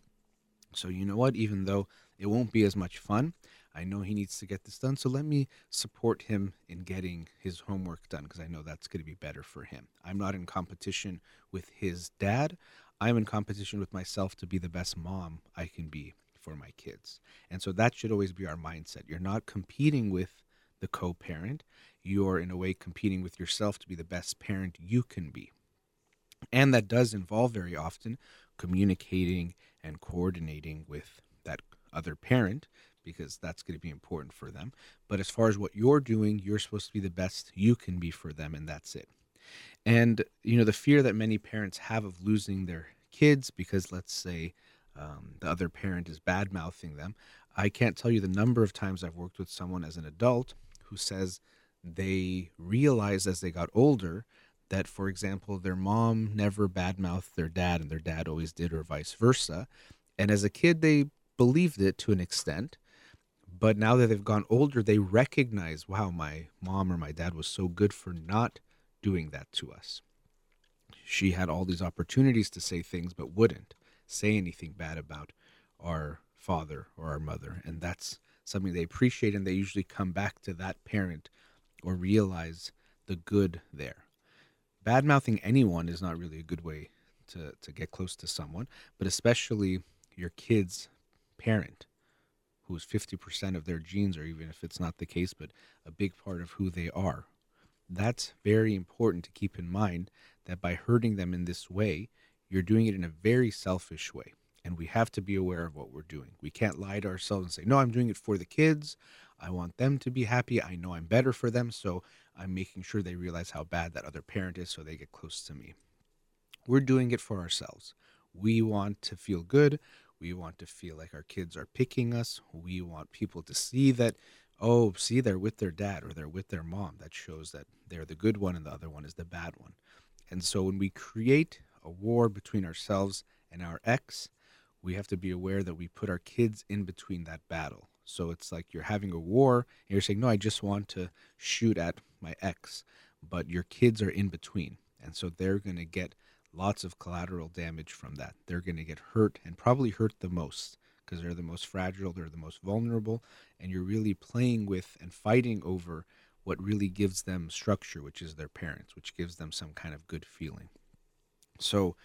So, you know what? Even though it won't be as much fun, I know he needs to get this done, so let me support him in getting his homework done because I know that's going to be better for him. I'm not in competition with his dad. I'm in competition with myself to be the best mom I can be for my kids. And so that should always be our mindset. You're not competing with the co parent, you're in a way competing with yourself to be the best parent you can be. And that does involve very often communicating and coordinating with that other parent because that's going to be important for them. But as far as what you're doing, you're supposed to be the best you can be for them, and that's it. And, you know, the fear that many parents have of losing their kids because, let's say, um, the other parent is bad mouthing them. I can't tell you the number of times I've worked with someone as an adult who says they realized as they got older that, for example, their mom never badmouthed their dad and their dad always did, or vice versa. And as a kid, they believed it to an extent. But now that they've gone older, they recognize, wow, my mom or my dad was so good for not doing that to us. She had all these opportunities to say things, but wouldn't say anything bad about our father or our mother. And that's something they appreciate, and they usually come back to that parent or realize the good there. Bad mouthing anyone is not really a good way to, to get close to someone, but especially your kid's parent who's 50% of their genes, or even if it's not the case, but a big part of who they are. That's very important to keep in mind that by hurting them in this way, you're doing it in a very selfish way. And we have to be aware of what we're doing. We can't lie to ourselves and say, no, I'm doing it for the kids. I want them to be happy. I know I'm better for them. So I'm making sure they realize how bad that other parent is so they get close to me. We're doing it for ourselves. We want to feel good. We want to feel like our kids are picking us. We want people to see that, oh, see, they're with their dad or they're with their mom. That shows that they're the good one and the other one is the bad one. And so when we create a war between ourselves and our ex, we have to be aware that we put our kids in between that battle. So it's like you're having a war and you're saying, no, I just want to shoot at my ex, but your kids are in between. And so they're going to get lots of collateral damage from that. They're going to get hurt and probably hurt the most because they're the most fragile, they're the most vulnerable, and you're really playing with and fighting over what really gives them structure, which is their parents, which gives them some kind of good feeling. So,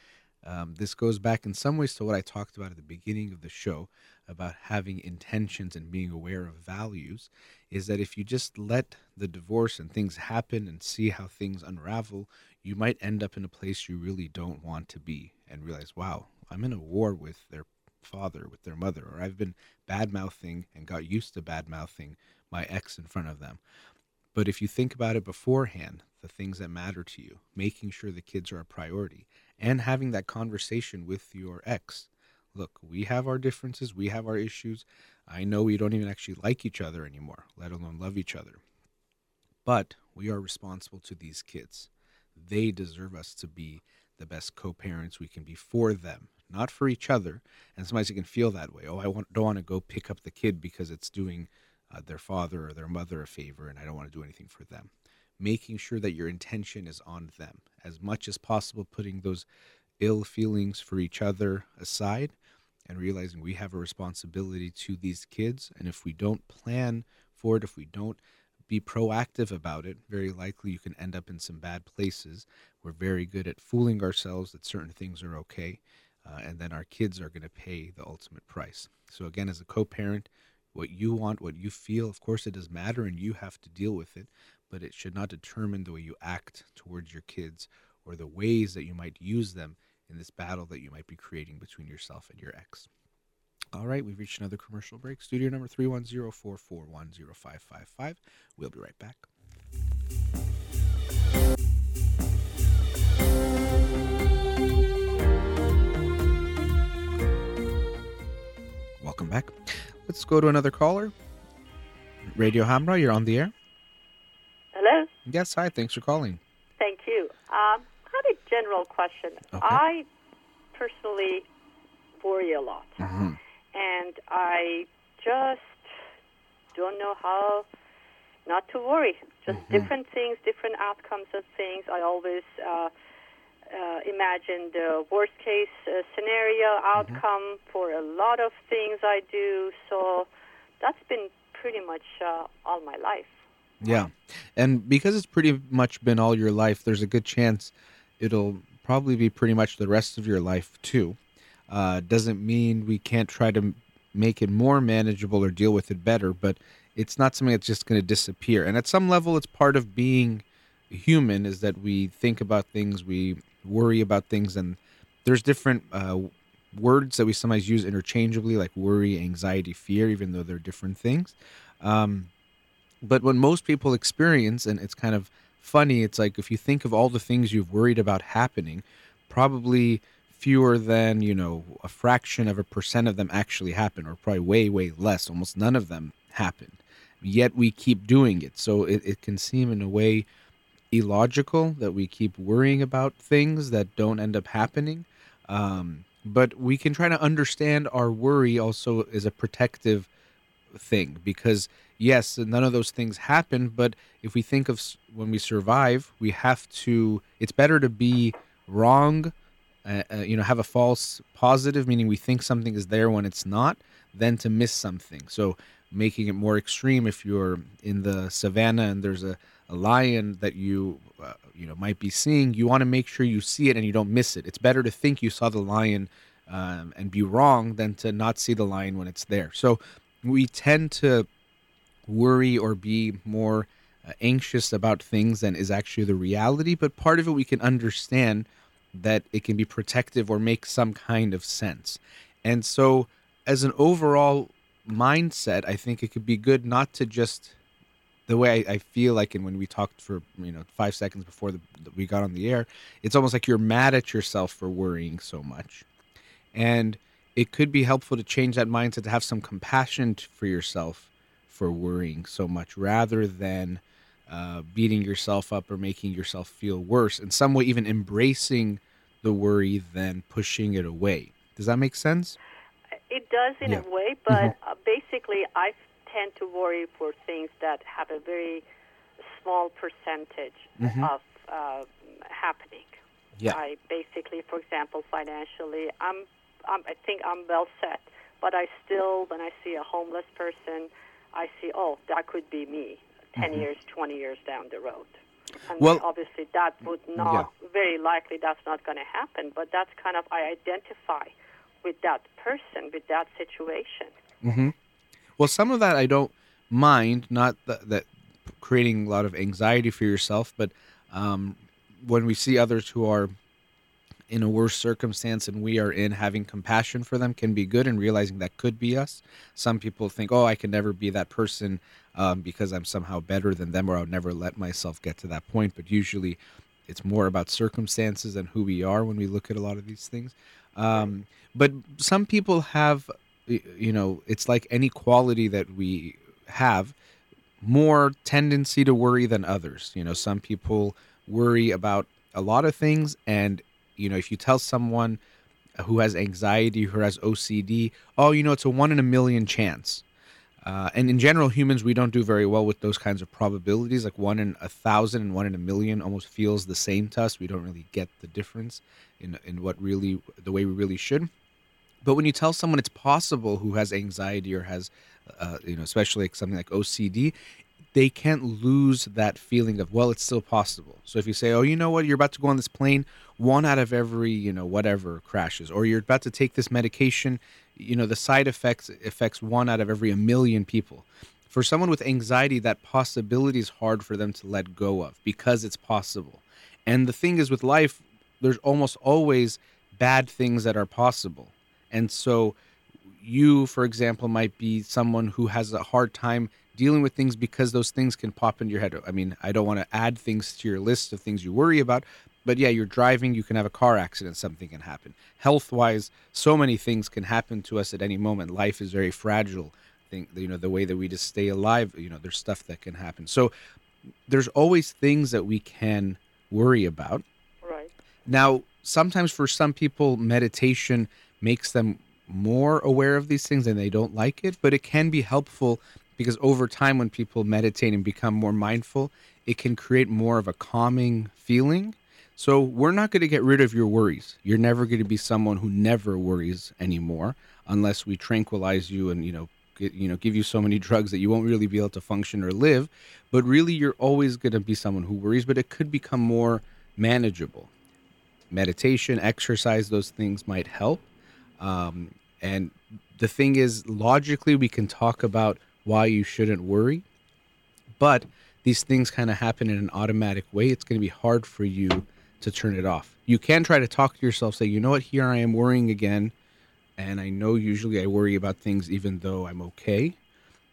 um, this goes back in some ways to what I talked about at the beginning of the show about having intentions and being aware of values. Is that if you just let the divorce and things happen and see how things unravel, you might end up in a place you really don't want to be and realize, wow, I'm in a war with their father, with their mother, or I've been bad mouthing and got used to bad mouthing my ex in front of them. But if you think about it beforehand, the things that matter to you, making sure the kids are a priority, and having that conversation with your ex. Look, we have our differences, we have our issues. I know we don't even actually like each other anymore, let alone love each other. But we are responsible to these kids they deserve us to be the best co parents we can be for them, not for each other. And sometimes you can feel that way. Oh, I want, don't want to go pick up the kid because it's doing uh, their father or their mother a favor, and I don't want to do anything for them. Making sure that your intention is on them as much as possible, putting those ill feelings for each other aside and realizing we have a responsibility to these kids. And if we don't plan for it, if we don't be proactive about it, very likely you can end up in some bad places. We're very good at fooling ourselves that certain things are okay. Uh, and then our kids are going to pay the ultimate price. So, again, as a co parent, what you want, what you feel, of course, it does matter and you have to deal with it, but it should not determine the way you act towards your kids or the ways that you might use them in this battle that you might be creating between yourself and your ex. All right, we've reached another commercial break. Studio number 310 441 0555. We'll be right back. Welcome back. Let's go to another caller. Radio Hamra, you're on the air. Hello. Yes, hi. Thanks for calling. Thank you. Um, I had a general question. Okay. I personally worry a lot, hmm and I just don't know how not to worry. Just Mhm. different things, different outcomes of things. I always uh, uh, imagine the worst case uh, scenario outcome for a lot of things I do. So that's been pretty much uh, all my life. Yeah. And because it's pretty much been all your life, there's a good chance it'll probably be pretty much the rest of your life too. Uh, doesn't mean we can't try to make it more manageable or deal with it better, but it's not something that's just going to disappear. And at some level, it's part of being human is that we think about things, we worry about things, and there's different uh, words that we sometimes use interchangeably, like worry, anxiety, fear, even though they're different things. Um, but what most people experience, and it's kind of funny, it's like if you think of all the things you've worried about happening, probably fewer than, you know, a fraction of a percent of them actually happen, or probably way, way less. Almost none of them happen. Yet we keep doing it. So it, it can seem in a way illogical that we keep worrying about things that don't end up happening. Um, but we can try to understand our worry also as a protective thing because yes none of those things happen but if we think of when we survive we have to it's better to be wrong uh, uh, you know have a false positive meaning we think something is there when it's not than to miss something. So making it more extreme if you're in the savannah and there's a, a lion that you uh, you know might be seeing you want to make sure you see it and you don't miss it. It's better to think you saw the lion um, and be wrong than to not see the lion when it's there. So we tend to worry or be more uh, anxious about things than is actually the reality but part of it we can understand that it can be protective or make some kind of sense. And so as an overall mindset i think it could be good not to just the way I, I feel like and when we talked for you know five seconds before the, that we got on the air it's almost like you're mad at yourself for worrying so much. And it could be helpful to change that mindset to have some compassion for yourself for worrying so much rather than uh, beating yourself up or making yourself feel worse in some way even embracing the worry than pushing it away does that make sense It does in Yeah. a way, but uh, basically, I tend to worry for things that have a very small percentage Mhm. of uh, happening. Yeah. I basically, for example, financially, I'm, I'm, I think I'm well set, but I still, when I see a homeless person, I see, oh, that could be me 10 years, 20 years down the road. And Mm-hmm. Well- obviously, that would not, very likely, that's not going to happen, but that's kind of, I identify with that person, with that situation. hmm Well, some of that I don't mind, not that, that creating a lot of anxiety for yourself, but um, when we see others who are in a worse circumstance than we are in, having compassion for them can be good, and realizing that could be us. Some people think, "Oh, I can never be that person um, because I'm somehow better than them, or I'll never let myself get to that point." But usually, it's more about circumstances and who we are when we look at a lot of these things. Um, but some people have, you know, it's like any quality that we have, more tendency to worry than others. You know, some people worry about a lot of things, and you know, if you tell someone who has anxiety, who has OCD, oh, you know, it's a one in a million chance. Uh, and in general, humans, we don't do very well with those kinds of probabilities. Like one in a thousand and one in a million almost feels the same to us. We don't really get the difference in, in what really, the way we really should. But when you tell someone it's possible who has anxiety or has, uh, you know, especially something like OCD, they can't lose that feeling of, well, it's still possible. So if you say, oh, you know what, you're about to go on this plane, one out of every, you know, whatever crashes, or you're about to take this medication, you know, the side effects affects one out of every a million people. For someone with anxiety, that possibility is hard for them to let go of because it's possible. And the thing is with life, there's almost always bad things that are possible. And so you, for example, might be someone who has a hard time dealing with things because those things can pop into your head. I mean, I don't want to add things to your list of things you worry about, but yeah, you're driving, you can have a car accident, something can happen. Health wise, so many things can happen to us at any moment. Life is very fragile. I think, you know, the way that we just stay alive, you know, there's stuff that can happen. So there's always things that we can worry about. Right. Now, sometimes for some people, meditation makes them more aware of these things and they don't like it, but it can be helpful because over time when people meditate and become more mindful it can create more of a calming feeling so we're not going to get rid of your worries you're never going to be someone who never worries anymore unless we tranquilize you and you know you know give you so many drugs that you won't really be able to function or live but really you're always going to be someone who worries but it could become more manageable meditation exercise those things might help um, and the thing is logically we can talk about why you shouldn't worry. But these things kind of happen in an automatic way. It's going to be hard for you to turn it off. You can try to talk to yourself, say, you know what, here I am worrying again. And I know usually I worry about things even though I'm okay.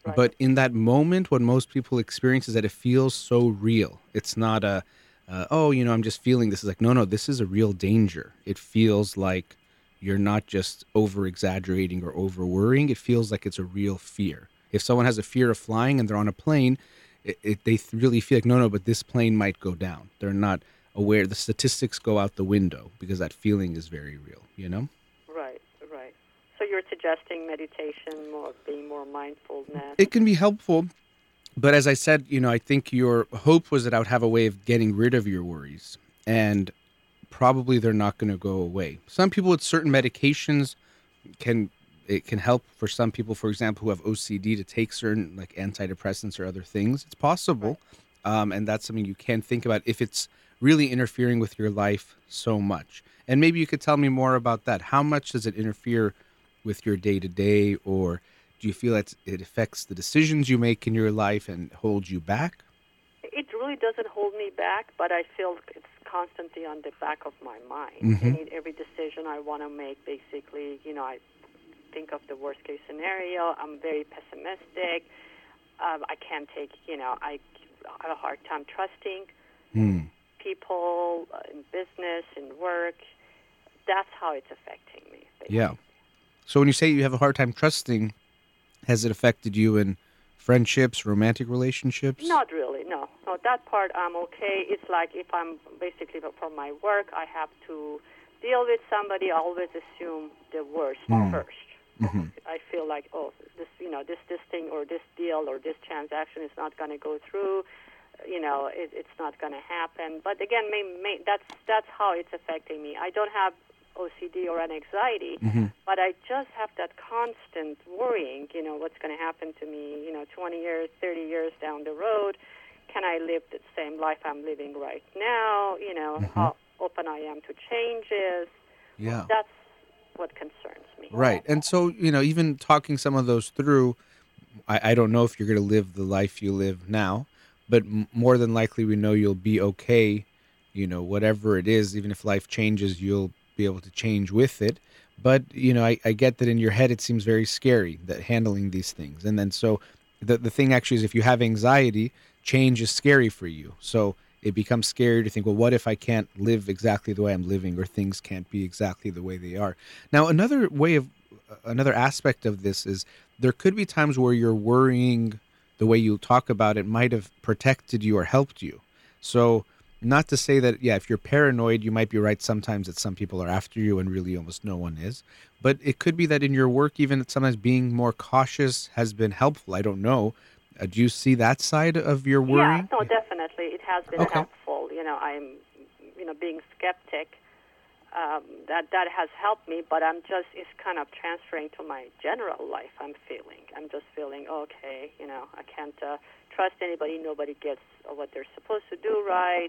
Right. But in that moment, what most people experience is that it feels so real. It's not a, uh, oh, you know, I'm just feeling this. Is like, no, no, this is a real danger. It feels like you're not just over exaggerating or over worrying. It feels like it's a real fear. If someone has a fear of flying and they're on a plane, it, it, they really feel like, no, no, but this plane might go down. They're not aware. The statistics go out the window because that feeling is very real, you know? Right, right. So you're suggesting meditation or being more mindfulness? It can be helpful. But as I said, you know, I think your hope was that I would have a way of getting rid of your worries. And probably they're not going to go away. Some people with certain medications can it can help for some people, for example, who have OCD to take certain like antidepressants or other things. It's possible, um, and that's something you can think about if it's really interfering with your life so much. And maybe you could tell me more about that. How much does it interfere with your day to day, or do you feel that it affects the decisions you make in your life and holds you back? It really doesn't hold me back, but I feel it's constantly on the back of my mind. Mm-hmm. Any, every decision I want to make, basically, you know, I think of the worst case scenario. I'm very pessimistic. Um, I can't take, you know, I, I have a hard time trusting mm. People uh, in business, in work. That's how it's affecting me. Basically. Yeah. So when you say you have a hard time trusting, has it affected you in friendships, romantic relationships? Not really. No, no. That part I'm okay. It's like if I'm basically for my work, I have to deal with somebody. I always assume the worst mm. first. Mm-hmm. I feel like, oh, this, you know, this this thing or this deal or this transaction is not going to go through. You know, it, it's not going to happen. But again, may, may, that's that's how it's affecting me. I don't have OCD or an anxiety, mm-hmm. but I just have that constant worrying. You know, what's going to happen to me? You know, 20 years, 30 years down the road, can I live the same life I'm living right now? You know, mm-hmm. how open I am to changes. Yeah, that's what concerns me. Right. And so, you know, even talking some of those through, I, I don't know if you're going to live the life you live now, but more than likely we know you'll be okay. You know, whatever it is, even if life changes, you'll be able to change with it. But, you know, I, I get that in your head it seems very scary that handling these things. And then so the, the thing actually is if you have anxiety, change is scary for you. So it becomes scary to think, well, what if I can't live exactly the way I'm living, or things can't be exactly the way they are? Now, another way of uh, another aspect of this is there could be times where you're worrying the way you talk about it might have protected you or helped you. So not to say that yeah if you're paranoid you might be right sometimes that some people are after you and really almost no one is but it could be that in your work even sometimes being more cautious has been helpful i don't know uh, do you see that side of your worry Yeah, no, definitely, it has been Okay. helpful. You know, I'm, you know, being skeptic. Um, that that has helped me, but I'm just it's kind of transferring to my general life. I'm feeling. I'm just feeling okay. You know, I can't uh, trust anybody. Nobody gets what they're supposed to do right,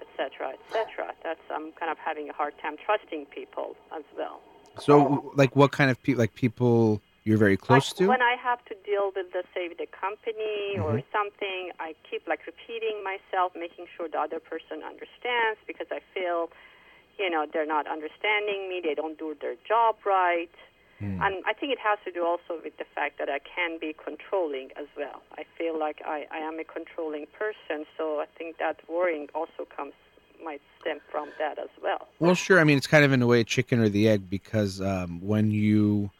etc., etc. That's I'm kind of having a hard time trusting people as well. so like what kind of people like people you're very close like to when I have to deal with the say the company or Mhm. something, I keep like repeating myself, making sure the other person understands because I feel, you know, they're not understanding me. They don't do their job right. Hmm. And I think it has to do also with the fact that I can be controlling as well. I feel like I, I am a controlling person, so I think that worrying also comes might stem from that as well. Well, sure. I mean, it's kind of in a way a chicken or the egg because um, when you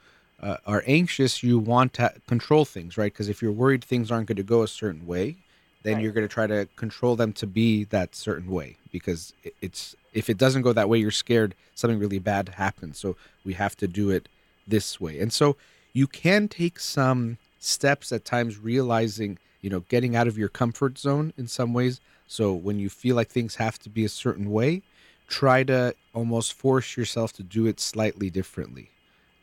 uh, are anxious, you want to control things, right? Because if you're worried things aren't going to go a certain way, then Right. you're going to try to control them to be that certain way. Because it's if it doesn't go that way, you're scared something really bad happens. So we have to do it this way. And so you can take some steps at times, realizing, you know, getting out of your comfort zone in some ways. So when you feel like things have to be a certain way, try to almost force yourself to do it slightly differently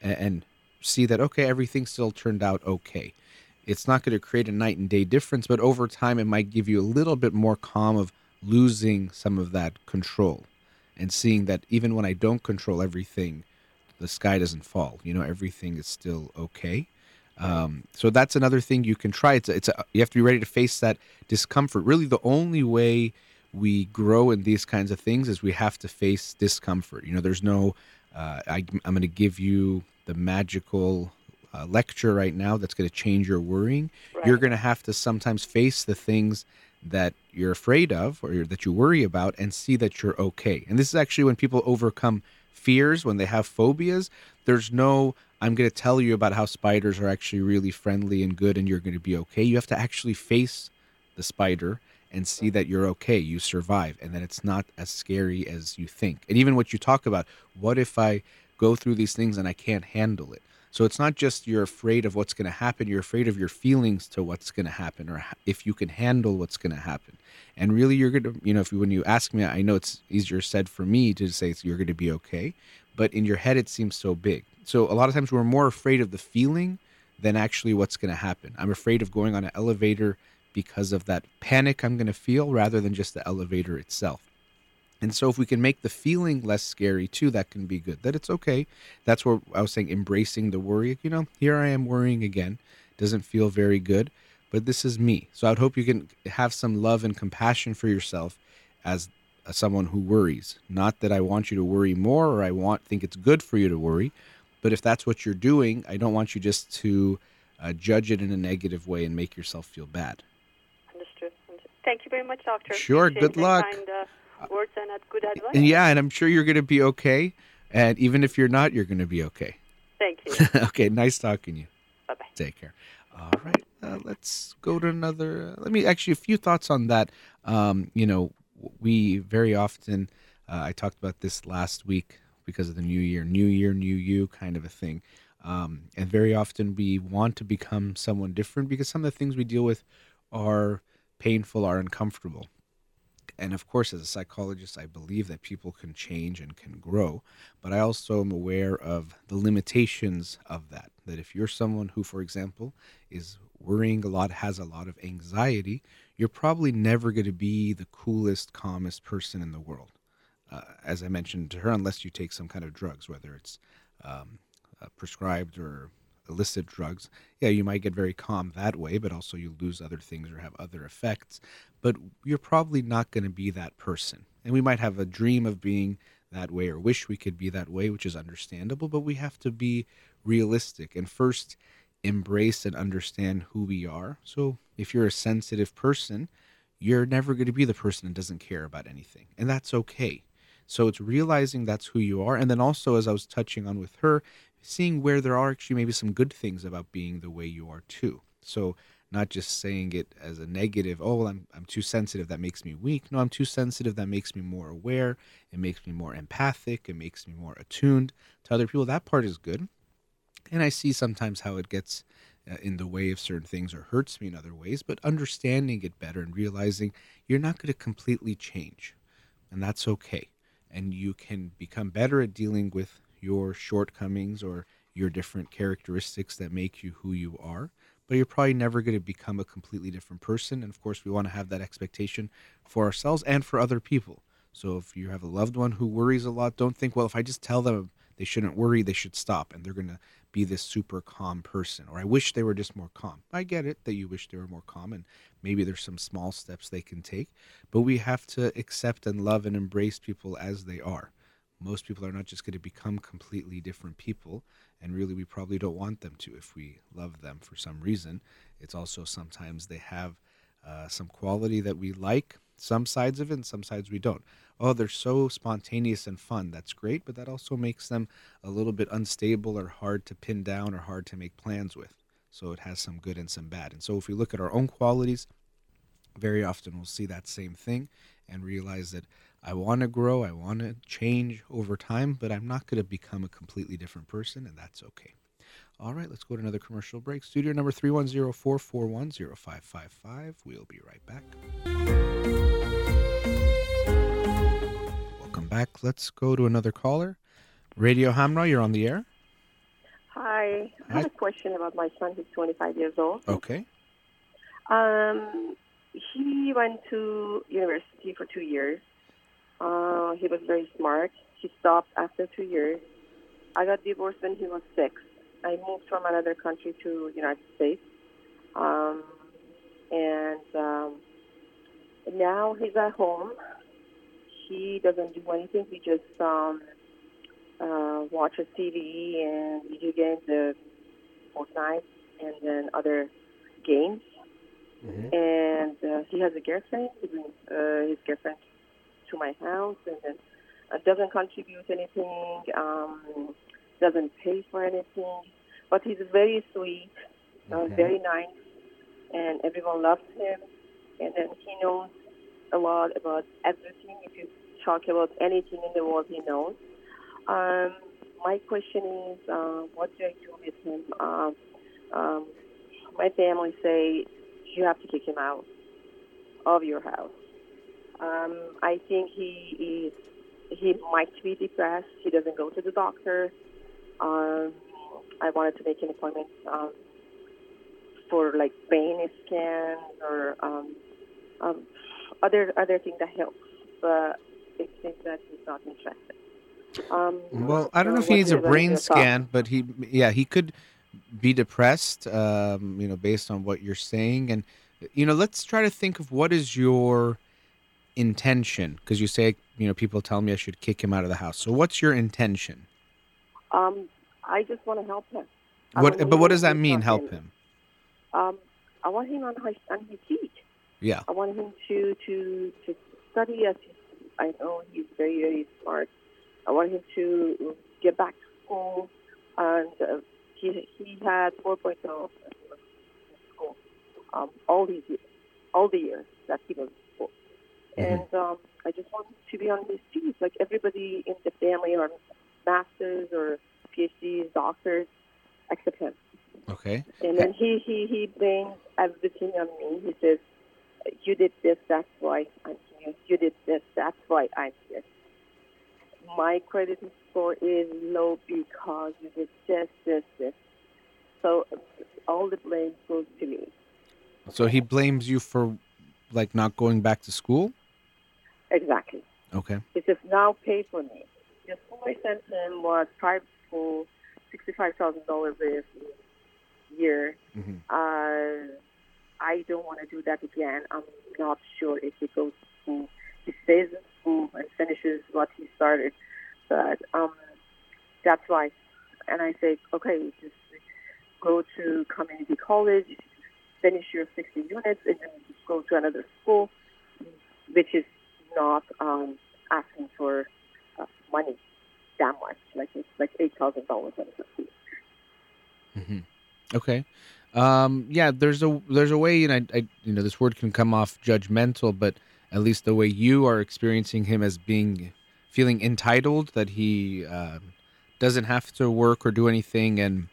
and, and see that okay everything still turned out okay it's not going to create a night and day difference but over time it might give you a little bit more calm of losing some of that control and seeing that even when i don't control everything the sky doesn't fall. You know everything is still okay. Um, so that's another thing you can try. It's a, it's a, you have to be ready to face that discomfort. Really the only way we grow in these kinds of things is we have to face discomfort. You know there's no uh, I, i'm going to give you the magical uh, lecture right now that's going to change your worrying. You're going to have to sometimes face the things that you're afraid of or that you worry about and see that you're okay. And this is actually when people overcome fears when they have phobias there's no i'm going to tell you about how spiders are actually really friendly and good and you're going to be okay. You have to actually face the spider and see that you're okay you survive and that it's not as scary as you think. And even what you talk about what if i go through these things and i can't handle it so it's not just you're afraid of what's going to happen you're afraid of your feelings to what's going to happen or if you can handle what's going to happen. And really you're going to you know if you, when you ask me i know it's easier said for me to say you're going to be okay but in your head it seems so big. So a lot of times we're more afraid of the feeling than actually what's going to happen. I'm afraid of going on an elevator because of that panic i'm going to feel rather than just the elevator itself and so if we can make the feeling less scary too, that can be good. That it's okay. That's where I was saying embracing the worry. You know, here I am worrying again. Doesn't feel very good, but this is me. So I'd hope you can have some love and compassion for yourself as someone who worries. Not that I want you to worry more or I want think it's good for you to worry, but if that's what you're doing, I don't want you just to uh, judge it in a negative way and make yourself feel bad. Understood. Thank you very much, doctor. Sure, Appreciate good luck. Uh, words and uh, good advice. Yeah, and I'm sure you're going to be okay. And even if you're not, you're going to be okay. Thank you. okay, nice talking to you. bye bye. Take care. All right, uh, let's go to another. let me actually a few thoughts on that. Um, you know, we very often. Uh, I talked about this last week because of the new year, new year, new you kind of a thing. Um, and very often we want to become someone different because some of the things we deal with are painful, are uncomfortable. And of course, as a psychologist, I believe that people can change and can grow. But I also am aware of the limitations of that. That if you're someone who, for example, is worrying a lot, has a lot of anxiety, you're probably never going to be the coolest, calmest person in the world. Uh, as I mentioned to her, unless you take some kind of drugs, whether it's um, uh, prescribed or illicit drugs, yeah, you might get very calm that way, but also you lose other things or have other effects. But you're probably not going to be that person. And we might have a dream of being that way or wish we could be that way, which is understandable, but we have to be realistic and first embrace and understand who we are. So if you're a sensitive person, you're never going to be the person that doesn't care about anything. And that's okay. So it's realizing that's who you are. And then also, as I was touching on with her, seeing where there are actually maybe some good things about being the way you are too. So not just saying it as a negative, oh, I'm, I'm too sensitive, that makes me weak. No, I'm too sensitive, that makes me more aware. It makes me more empathic. It makes me more attuned to other people. That part is good. And I see sometimes how it gets uh, in the way of certain things or hurts me in other ways, but understanding it better and realizing you're not going to completely change. And that's okay. And you can become better at dealing with your shortcomings or your different characteristics that make you who you are but you're probably never going to become a completely different person. And of course, we want to have that expectation for ourselves and for other people. So if you have a loved one who worries a lot, don't think, well, if I just tell them they shouldn't worry, they should stop and they're going to be this super calm person. Or I wish they were just more calm. I get it that you wish they were more calm and maybe there's some small steps they can take, but we have to accept and love and embrace people as they are. Most people are not just going to become completely different people and really we probably don't want them to if we love them for some reason. It's also sometimes they have uh, some quality that we like, some sides of it, and some sides we don't. Oh, they're so spontaneous and fun. That's great, but that also makes them a little bit unstable or hard to pin down or hard to make plans with. So it has some good and some bad. And so if we look at our own qualities, very often we'll see that same thing and realize that I want to grow, I want to change over time, but I'm not going to become a completely different person, and that's okay. All right, let's go to another commercial break. Studio number 310 441 0555. We'll be right back. Welcome back. Let's go to another caller. Radio Hamra, you're on the air. Hi. I have a question about my son. He's 25 years old. Okay. Um, he went to university for two years. Uh, he was very smart. He stopped after two years. I got divorced when he was six. I moved from another country to United States. Um, and um, now he's at home. He doesn't do anything. He just um, uh, watches TV and video games, uh, Fortnite, and then other games Mhm. and uh, he has a girlfriend. He brings uh, his girlfriend to my house, and then uh, doesn't contribute anything, um, doesn't pay for anything, but he's very sweet, uh, Mhm. very nice, and everyone loves him. And then he knows a lot about everything. If you talk about anything in the world, he knows. Um, my question is, uh, what do I do with him? Um, um, my family say you have to kick him out of your house. Um, I think he is he might be depressed. He doesn't go to the doctor. Um, I wanted to make an appointment um, for like brain scans or um, um, other other thing that helps, but it seems that he's not interested. Um, Well, I don't know if he needs a brain thought? scan, but he, yeah, he could be depressed, um, you know, based on what you're saying. And, you know, let's try to think of what is your intention? Because you say, you know, people tell me I should kick him out of the house. So what's your intention? Um, I just want to help him. I What, but him what does that mean, help something. him? Um, I want him on his, on his feet. Yeah. I want him to to to study as I know he's very very smart. I want him to get back to school, and uh, he he had 4.0 in school um, all these years, all the years that he was Mhm. and um, I just want him to be on his feet like everybody in the family are masters or PhDs, doctors, except him. Okay. And then he, he, he blames everything on me. He says, You did this, that's why I'm here. You did this, that's why I'm here. My credit score is low because you did this, this, this. So all the blame goes to me. So he blames you for, like, not going back to school? Exactly. Okay. He says, Now pay for me. The school I sent him was private school, $65,000 a year. hmm Uh, I don't want to do that again. I'm not sure if he goes to school. He stays in school and finishes what he started. But um, that's why. And I say, okay, just go to community college, finish your 60 units, and then just go to another school, which is not um, asking for uh, money that much. Like it's like $8,000 a school. hmm Okay. Um, yeah, there's a there's a way, and I, I, you know, this word can come off judgmental, but at least the way you are experiencing him as being feeling entitled that he uh, doesn't have to work or do anything, and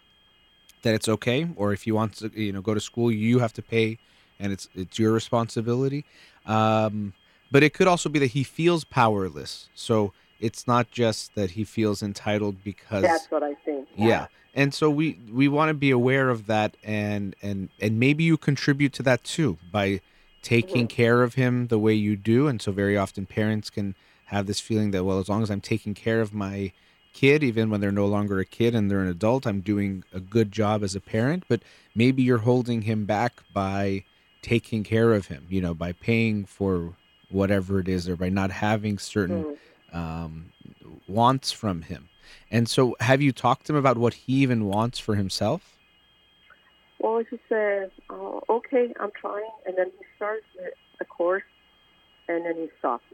that it's okay, or if he wants to, you know, go to school, you have to pay, and it's it's your responsibility. Um, but it could also be that he feels powerless. So it's not just that he feels entitled because That's what I think. yeah and so we we want to be aware of that and and and maybe you contribute to that too by taking mm-hmm. care of him the way you do and so very often parents can have this feeling that well as long as i'm taking care of my kid even when they're no longer a kid and they're an adult i'm doing a good job as a parent but maybe you're holding him back by taking care of him you know by paying for whatever it is or by not having certain um, wants from him and so, have you talked to him about what he even wants for himself? Well, he says, oh, okay, I'm trying. And then he starts a course and then he stops.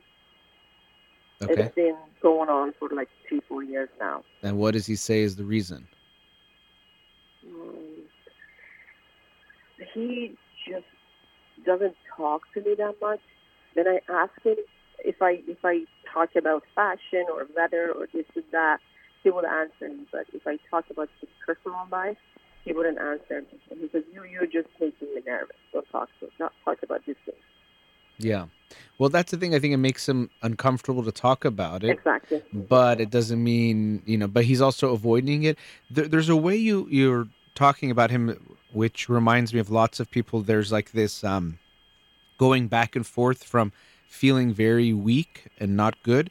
Okay. It's been going on for like three, four years now. And what does he say is the reason? Um, he just doesn't talk to me that much. Then I ask him if I if I talk about fashion or weather or this and that, he would answer me. But if I talk about his personal life, he wouldn't answer me. And he says, "You you're just making me nervous. Don't talk to not talk about this thing." Yeah. Well, that's the thing. I think it makes him uncomfortable to talk about it. Exactly. But it doesn't mean you know. But he's also avoiding it. There, there's a way you you're talking about him, which reminds me of lots of people. There's like this um, going back and forth from feeling very weak and not good,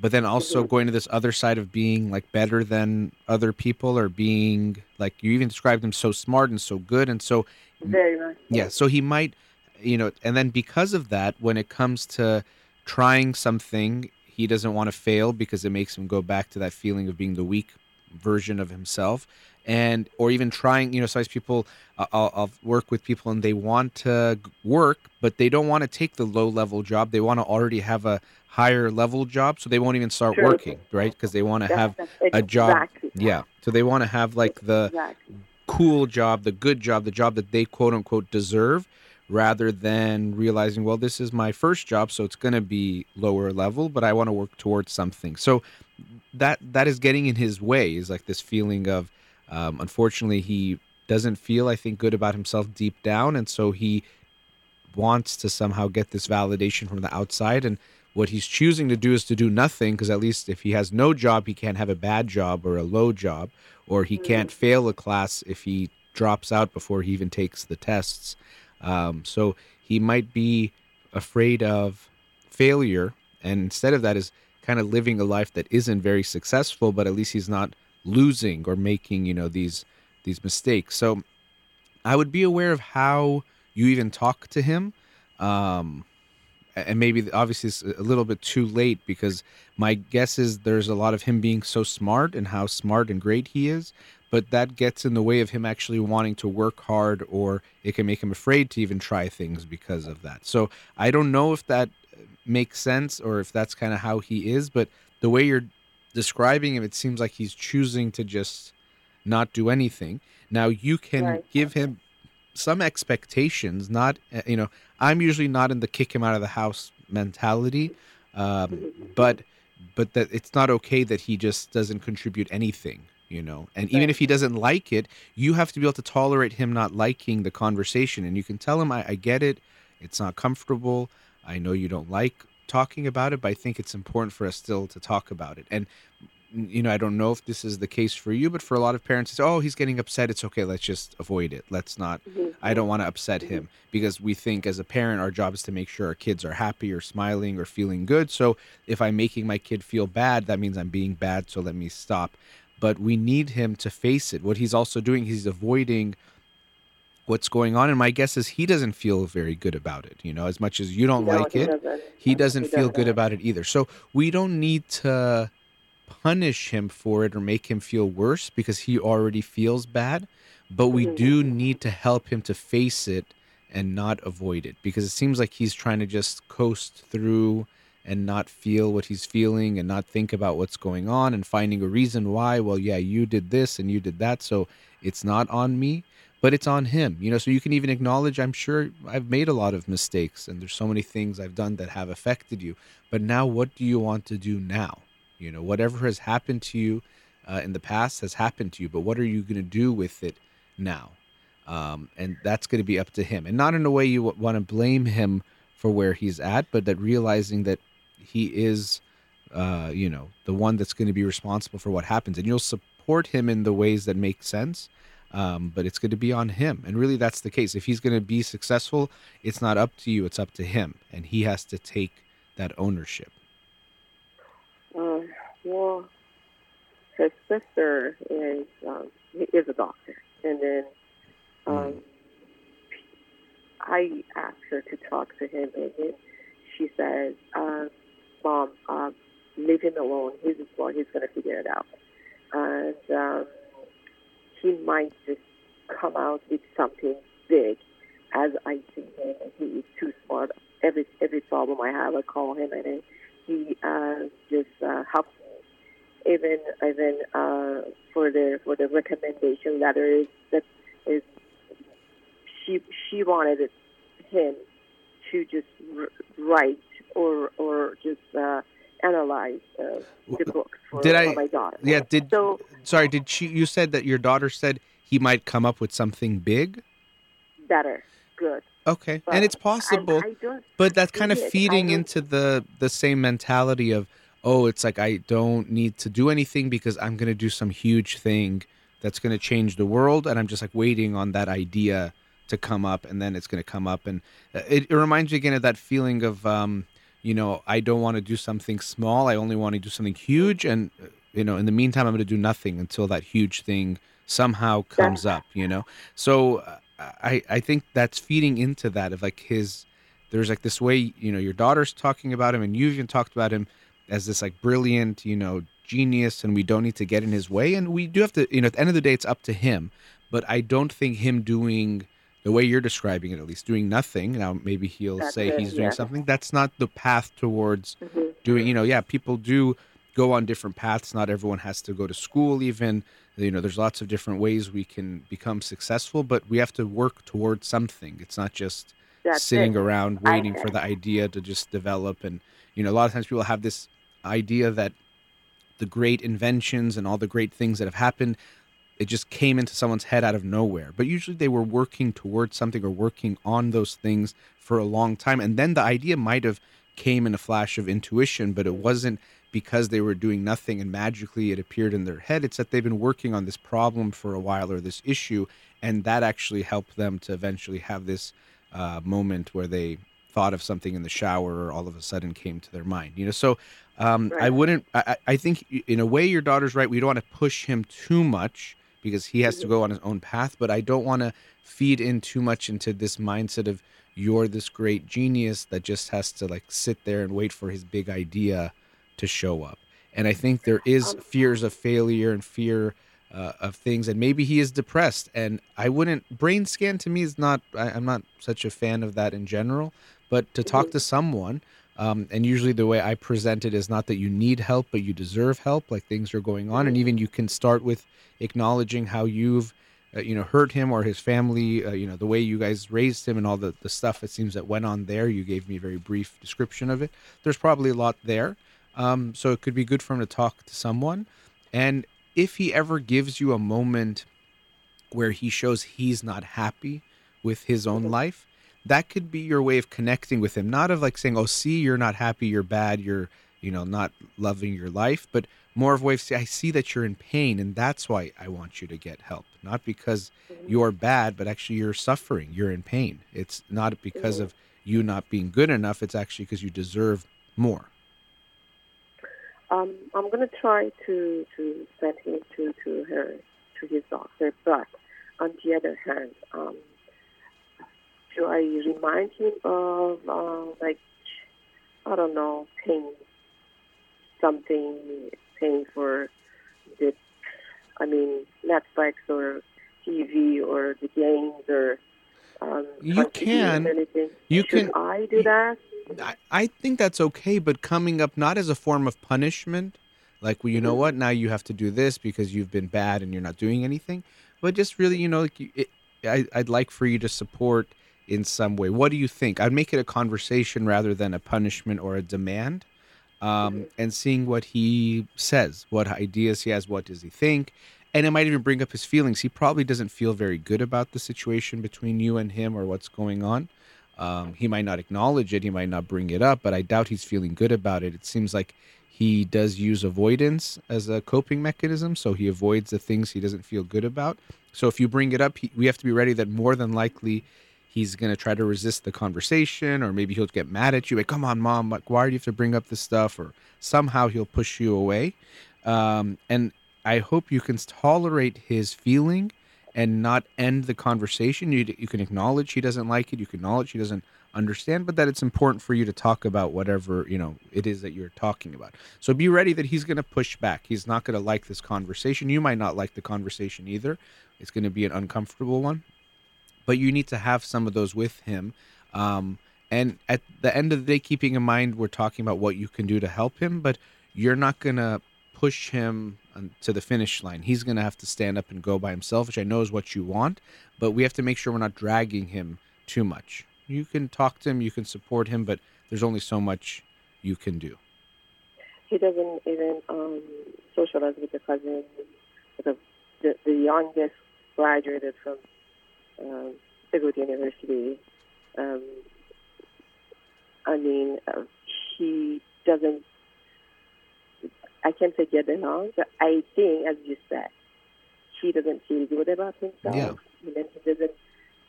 but then also mm-hmm. going to this other side of being like better than other people or being like you even described him so smart and so good and so Very much. yeah so he might you know and then because of that when it comes to trying something he doesn't want to fail because it makes him go back to that feeling of being the weak version of himself and or even trying you know sometimes people uh, I'll, I'll work with people and they want to work but they don't want to take the low level job they want to already have a higher level job so they won't even start Sure. working right because they want to have that's a job yeah so they want to have like the Exactly. cool job, the good job, the job that they quote unquote deserve, rather than realizing, well, this is my first job, so it's going to be lower level, but I want to work towards something. So that that is getting in his way. Is like this feeling of, um, unfortunately, he doesn't feel, I think, good about himself deep down, and so he wants to somehow get this validation from the outside and what he's choosing to do is to do nothing because at least if he has no job he can't have a bad job or a low job or he can't fail a class if he drops out before he even takes the tests. Um, so he might be afraid of failure and instead of that is kind of living a life that isn't very successful but at least he's not losing or making you know these these mistakes. So i would be aware of how you even talk to him um, and maybe obviously it's a little bit too late because my guess is there's a lot of him being so smart and how smart and great he is but that gets in the way of him actually wanting to work hard or it can make him afraid to even try things because of that. So i don't know if that makes sense or if that's kind of how he is but the way you're describing him it seems like he's choosing to just not do anything. Now you can Right. give him some expectations not uh, you know i'm usually not in the kick him out of the house mentality um, but but that it's not okay that he just doesn't contribute anything you know? And even if he doesn't like it you have to be able to tolerate him not liking the conversation and you can tell him i, I get it. It's not comfortable. I know you don't like talking about it but i think it's important for us still to talk about it and you know, I don't know if this is the case for you, but for a lot of parents, it's oh, he's getting upset. It's okay. Let's just avoid it. Let's not. Mm-hmm. I don't want to upset mm-hmm. him because we think as a parent, our job is to make sure our kids are happy or smiling or feeling good. So if I'm making my kid feel bad, that means I'm being bad. So let me stop. But we need him to face it. What he's also doing, he's avoiding what's going on. And my guess is he doesn't feel very good about it. You know, as much as you don't No, like he it, doesn't. he doesn't He feel doesn't. good about it either. So we don't need to punish him for it or make him feel worse because he already feels bad, but we do mm-hmm. need to help him to face it and not avoid it because it seems like he's trying to just coast through and not feel what he's feeling and not think about what's going on and finding a reason why well yeah you did this and you did that so it's not on me but it's on him you know so you can even acknowledge i'm sure i've made a lot of mistakes and there's so many things i've done that have affected you but now what do you want to do now? You know whatever has happened to you uh, in the past has happened to you but what are you going to do with it now? Um, and that's going to be up to him and not in a way you w- want to blame him for where he's at but that realizing that he is uh, you know the one that's going to be responsible for what happens and you'll support him in the ways that make sense um, but it's going to be on him and really that's the case if he's going to be successful it's not up to you it's up to him and he has to take that ownership Uh, well, his sister is um, is a doctor, and then um, I asked her to talk to him, and then she says, uh, "Mom, uh, leave him alone. He's smart. He's going to figure it out." And um, he might just come out with something big, as I see him. He is too smart. Every every problem I have, I call him, and he uh, just uh, helps me. Even even uh, for the for the recommendation letters that is she she wanted it, him to just write or or just uh, analyze uh, the books for, Did I- my daughter. yeah did so sorry did she you said that your daughter said he might come up with something big better, good. okay But and it's possible I, don't but that's kind of. I feeding into the the same mentality of oh it's like i don't need to do anything because i'm going to do some huge thing that's going to change the world and i'm just like waiting on that idea to come up and then it's going to come up and uh, it, it reminds me again of that feeling of um you know i don't want to do something small i only want to do something huge and you know in the meantime i'm going to do nothing until that huge thing somehow comes up you know? So i i think that's feeding into that of like his there's like this way you know your daughter's talking about him and you even talked about him as this like brilliant you know genius and we don't need to get in his way and we do have to you know at the end of the day it's up to him. But i don't think him doing the way you're describing it at least doing nothing now maybe he'll That's say it, he's doing yeah. something that's not the path towards Mhm. doing you know yeah people do go on different paths not everyone has to go to school even you know there's lots of different ways we can become successful but we have to work towards something it's not just That's sitting it. around waiting for the idea to just develop and you know a lot of times people have this idea that the great inventions and all the great things that have happened it just came into someone's head out of nowhere. But usually they were working towards something or working on those things for a long time. And then the idea might have came in a flash of intuition but it wasn't because they were doing nothing and magically it appeared in their head. It's that they've been working on this problem for a while or this issue and that actually helped them to eventually have this uh, moment where they thought of something in the shower or all of a sudden came to their mind you know? So um, i wouldn't I, I I think in a way your daughter's right. We don't want to push him too much because he has to go on his own path but i don't want to feed in too much into this mindset of you're this great genius that just has to like sit there and wait for his big idea to show up. And i think there is Um, fears of failure and fear uh, of things and maybe he is depressed and i wouldn't brain scan to me is not I, i'm not such a fan of that in general but to talk to someone um, and usually the way i present it is not that you need help but you deserve help like things are going on. And even you can start with acknowledging how you've uh, you know hurt him or his family uh, you know the way you guys raised him and all the, the stuff it seems that went on there. You gave me a very brief description of it. There's probably a lot there. Um, so it could be good for him to talk to someone. And if he ever gives you a moment where he shows he's not happy with his own life that could be your way of connecting with him not of like saying oh see you're not happy you're bad you're you know not loving your life but more of a way of saying i see that you're in pain and that's why i want you to get help. Not because you're bad but actually you're suffering you're in pain. It's not because of you not being good enough it's actually because you deserve more. Um, I'm gonna try to to send him to to her to his doctor, but on the other hand, um, I remind him of uh, like I don't know, paying something, paying for the, I mean, Netflix or TV or the games or um, You can. You Should can- I do that? I, I think that's okay, but coming up not as a form of punishment, like, well, you know what, now you have to do this because you've been bad and you're not doing anything, but just really, you know, like you, it, I, I'd like for you to support in some way. What do you think? I'd make it a conversation rather than a punishment or a demand. Um, and seeing what he says, what ideas he has, what does he think, and it might even bring up his feelings. He probably doesn't feel very good about the situation between you and him or what's going on. Um, he might not acknowledge it, he might not bring it up, but I doubt he's feeling good about it. It seems like he does use avoidance as a coping mechanism, so he avoids the things he doesn't feel good about. So if you bring it up, he, we have to be ready that more than likely he's going to try to resist the conversation or maybe he'll get mad at you like come on mom like why do you have to bring up this stuff? Or somehow he'll push you away. Um, and i hope you can tolerate his feeling and not end the conversation. You, you can acknowledge he doesn't like it you can acknowledge he doesn't understand but that it's important for you to talk about whatever you know it is that you're talking about. So be ready that he's going to push back. He's not going to like this conversation. You might not like the conversation either. It's going to be an uncomfortable one but you need to have some of those with him. Um, and at the end of the day, keeping in mind we're talking about what you can do to help him, but you're not gonna push him to the finish line. He's gonna have to stand up and go by himself, which I know is what you want. But we have to make sure we're not dragging him too much. You can talk to him, you can support him, but there's only so much you can do. He doesn't even um, socialize with the cousins. The, the, the youngest graduated from um, University. Um, I mean, uh, she doesn't. I can't say get along, but I think, as you said, he doesn't feel good about himself. Yeah. And then he doesn't.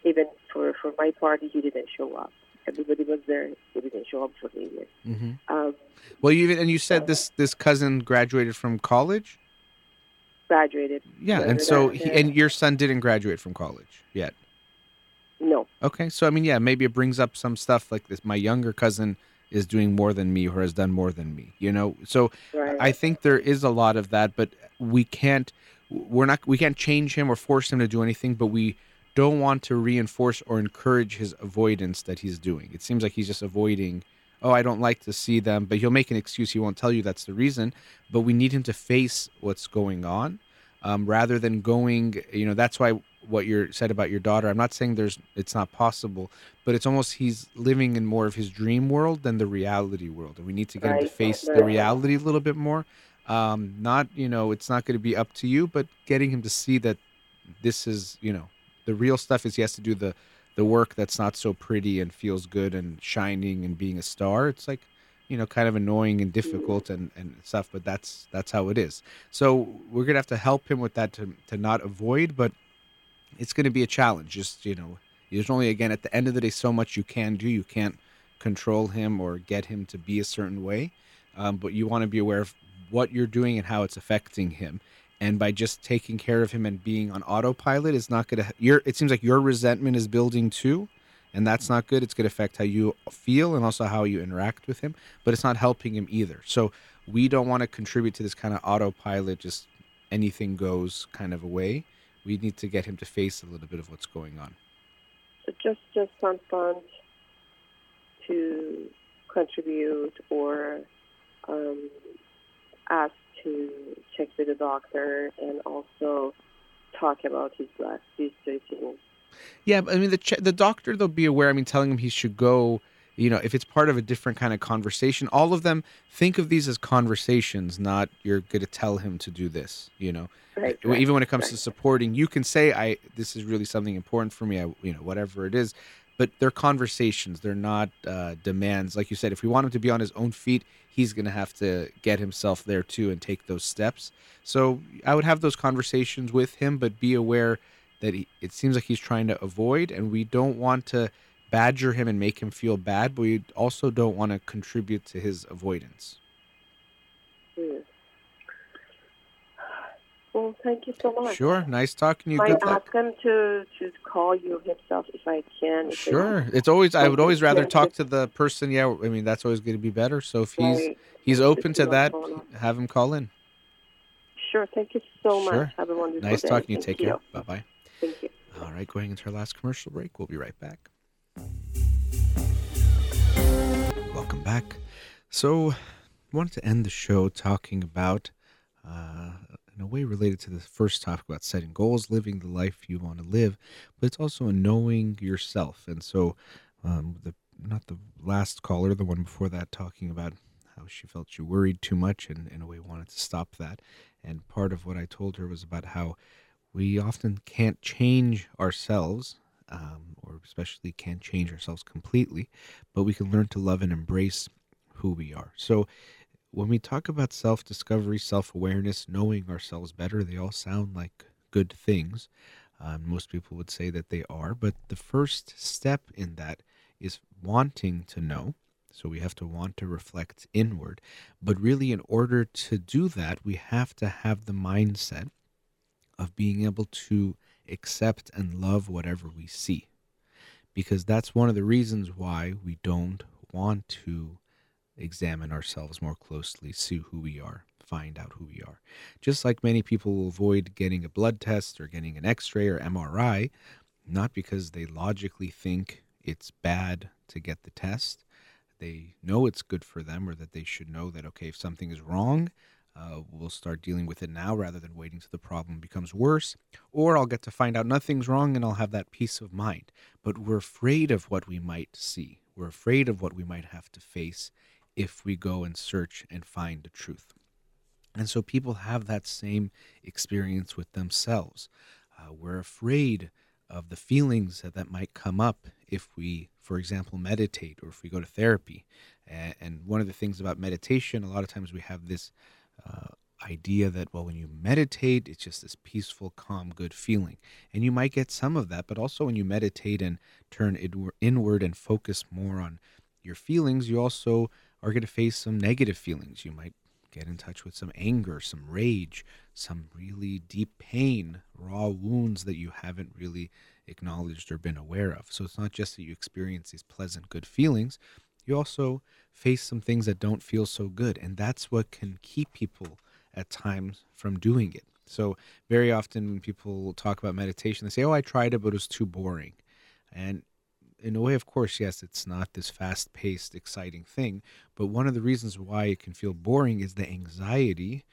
Even for for my party, he didn't show up. Everybody was there. He didn't show up for me. Mm-hmm. Um, well, you even and you said this this cousin graduated from college. Graduated. Yeah, and so he, and your son didn't graduate from college yet. No. Okay, so I mean, yeah, maybe it brings up some stuff like this. My younger cousin is doing more than me or has done more than me, you know. So right. I think there is a lot of that, but we can't. We're not. We can't change him or force him to do anything, but we don't want to reinforce or encourage his avoidance that he's doing. It seems like he's just avoiding. Oh, I don't like to see them, but he'll make an excuse. He won't tell you that's the reason. But we need him to face what's going on, um, rather than going. You know, that's why what you're said about your daughter. I'm not saying there's it's not possible, but it's almost he's living in more of his dream world than the reality world, and we need to get right. him to face the reality a little bit more. Um, not you know, it's not going to be up to you, but getting him to see that this is you know the real stuff is he has to do the the work that's not so pretty and feels good and shining and being a star. It's like you know kind of annoying and difficult and, and stuff but that's that's how it is so we're gonna have to help him with that to, to not avoid but it's to be a challenge. Just you know, there's only again at the end of the day so much you can do. You can't control him or get him to be a certain way, um, but you want to be aware of what you're doing and how it's affecting him. And by just taking care of him and being on autopilot is not going to. Your it seems like your resentment is building too, and that's not good. It's going to affect how you feel and also how you interact with him. But it's not helping him either. So we don't want to contribute to this kind of autopilot, just anything goes kind of a way we need to get him to face a little bit of what's going on. So just just funds to contribute or um, ask to check with the doctor and also talk about his last these three things. Yeah, I mean the ch- the doctor they'll be aware. I mean, telling him he should go you know if it's part of a different kind of conversation all of them think of these as conversations not you're going to tell him to do this you know right, even when it comes right. to supporting you can say i this is really something important for me i you know whatever it is but they're conversations they're not uh, demands. Like you said if we want him to be on his own feet he's going to have to get himself there too and take those steps. So i would have those conversations with him but be aware that he, it seems like he's trying to avoid and we don't want to badger him and make him feel bad, but we also don't want to contribute to his avoidance. Well, thank you so much. Sure, nice talking to you. I Good ask luck. him to to call you himself if I can. If Sure, it's always. I would always rather talk to the person. Yeah, I mean that's always going to be better. So if he's Right. he's open to that, have him call in. Sure. Thank you so Sure. much. Have a wonderful Nice day. talking to you. Thank Take you. care. Bye bye. Thank you. All right, going into our last commercial break. We'll be right back. Welcome back. So, I wanted to end the show talking about uh, in a way related to the first topic about setting goals, living the life you want to live, but it's also a knowing yourself. And so, um, the not the last caller, the one before that, talking about how she felt she worried too much and in a way wanted to stop that. And part of what I told her was about how we often can't change ourselves, um, or especially can't change ourselves completely, but we can learn to love and embrace who we are. So when we talk about self discovery, self awareness, knowing ourselves better, they all sound like good things. Um, most people would say that they are, but the first step in that is wanting to know. So we have to want to reflect inward. But really, in order to do that, we have to have the mindset of being able to accept and love whatever we see. Because that's one of the reasons why we don't want to examine ourselves more closely, see who we are, find out who we are. Just like many people will avoid getting a blood test or getting an x ray or MRI, not because they logically think it's bad to get the test. They know it's good for them, or that they should know that, okay, if something is wrong, uh, we'll start dealing with it now rather than waiting till the problem becomes worse. Or I'll get to find out nothing's wrong and I'll have that peace of mind. But we're afraid of what we might see. We're afraid of what we might have to face if we go and search and find the truth. And so people have that same experience with themselves. Uh, we're afraid of the feelings that, that might come up if we, for example, meditate or if we go to therapy. And, and one of the things about meditation, a lot of times we have this uh, idea that, well, when you meditate, it's just this peaceful, calm, good feeling. And you might get some of that, but also when you meditate and turn inward and focus more on your feelings, you also are going to face some negative feelings. You might get in touch with some anger, some rage, some really deep pain, raw wounds that you haven't really acknowledged or been aware of. So it's not just that you experience these pleasant, good feelings, you also face some things that don't feel so good. And that's what can keep people at times from doing it. So, very often when people talk about meditation, they say, Oh, I tried it, but it was too boring. And in a way, of course, yes, it's not this fast paced, exciting thing. But one of the reasons why it can feel boring is the anxiety.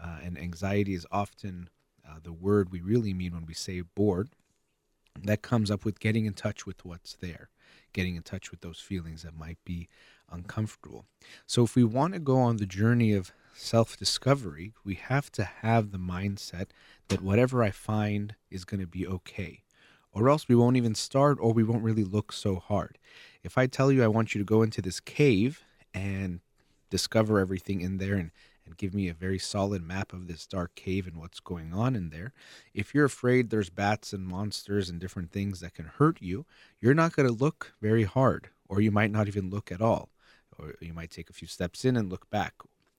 Uh, and anxiety is often uh, the word we really mean when we say bored. That comes up with getting in touch with what's there, getting in touch with those feelings that might be uncomfortable. So, if we want to go on the journey of self discovery, we have to have the mindset that whatever I find is going to be okay or else we won't even start or we won't really look so hard. If I tell you I want you to go into this cave and discover everything in there and, and give me a very solid map of this dark cave and what's going on in there, if you're afraid there's bats and monsters and different things that can hurt you, you're not going to look very hard, or you might not even look at all. Or you might take a few steps in and look back.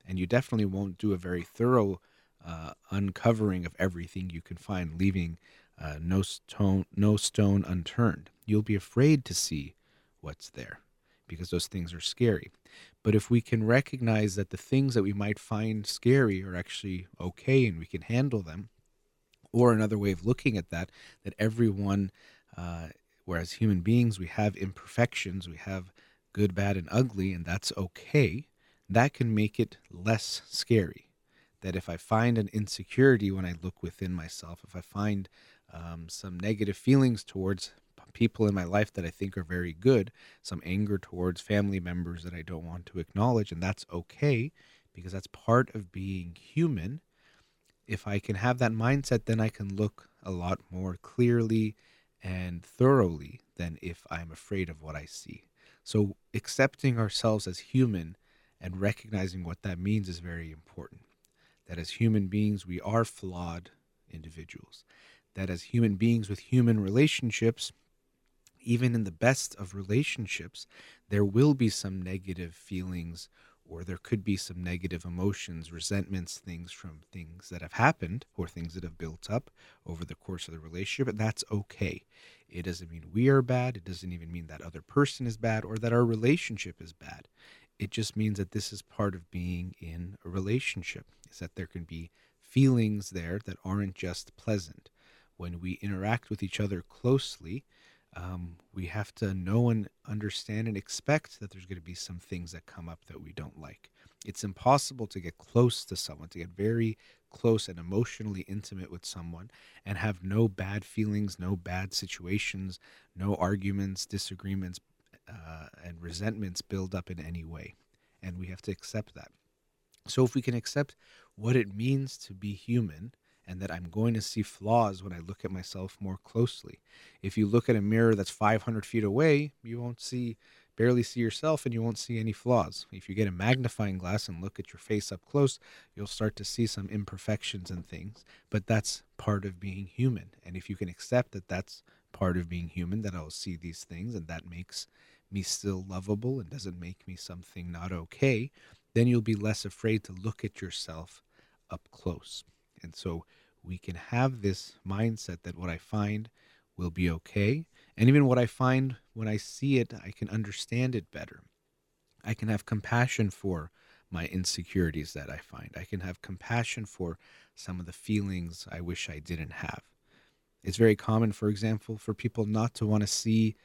And you definitely won't do a very thorough uh, uncovering of everything you can find, leaving uh, no stone no stone unturned. You'll be afraid to see what's there because those things are scary. But if we can recognize that the things that we might find scary are actually okay and we can handle them or another way of looking at that that everyone uh, whereas human beings we have imperfections we have good bad and ugly and that's okay that can make it less scary. That if i find an insecurity when i look within myself if i find um, some negative feelings towards people in my life that I think are very good, some anger towards family members that I don't want to acknowledge, and that's okay because that's part of being human. If I can have that mindset, then I can look a lot more clearly and thoroughly than if I'm afraid of what I see. So, accepting ourselves as human and recognizing what that means is very important. That as human beings, we are flawed individuals that as human beings with human relationships, even in the best of relationships, there will be some negative feelings or there could be some negative emotions, resentments, things from things that have happened or things that have built up over the course of the relationship. And that's okay. It doesn't mean we are bad. It doesn't even mean that other person is bad or that our relationship is bad. It just means that this is part of being in a relationship, is that there can be feelings there that aren't just pleasant when we interact with each other closely, um, we have to know and understand and expect that there's going to be some things that come up that we don't like. It's impossible to get close to someone, to get very close and emotionally intimate with someone and have no bad feelings, no bad situations, no arguments, disagreements, uh, and resentments build up in any way. And we have to accept that. So, if we can accept what it means to be human and that I'm going to see flaws when I look at myself more closely. If you look at a mirror that's 500 feet away, you won't see barely see yourself and you won't see any flaws. If you get a magnifying glass and look at your face up close, you'll start to see some imperfections and things, but that's part of being human. And if you can accept that that's part of being human, that I'll see these things and that makes me still lovable and doesn't make me something not okay, then you'll be less afraid to look at yourself up close. And so we can have this mindset that what I find will be okay and even what I find when I see it, I can understand it better. I can have compassion for my insecurities that I find. I can have compassion for some of the feelings I wish I didn't have. It's very common, for example, for people not to want to see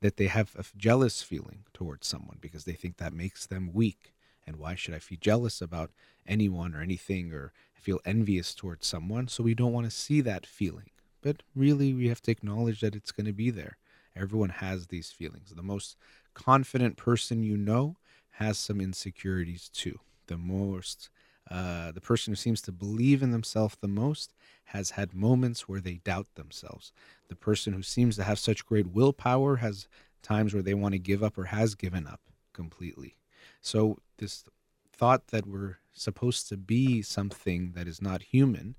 that they have a jealous feeling towards someone because they think that makes them weak. And why should I feel jealous about anyone or anything or feel envious towards someone? So we don't want to see that feeling. But really, we have to acknowledge that it's going to be there. Everyone has these feelings. The most confident person you know has some insecurities too. The most, uh, the person who seems to believe in themselves the most has had moments where they doubt themselves. The person who seems to have such great willpower has times where they want to give up or has given up completely. So, this thought that we're supposed to be something that is not human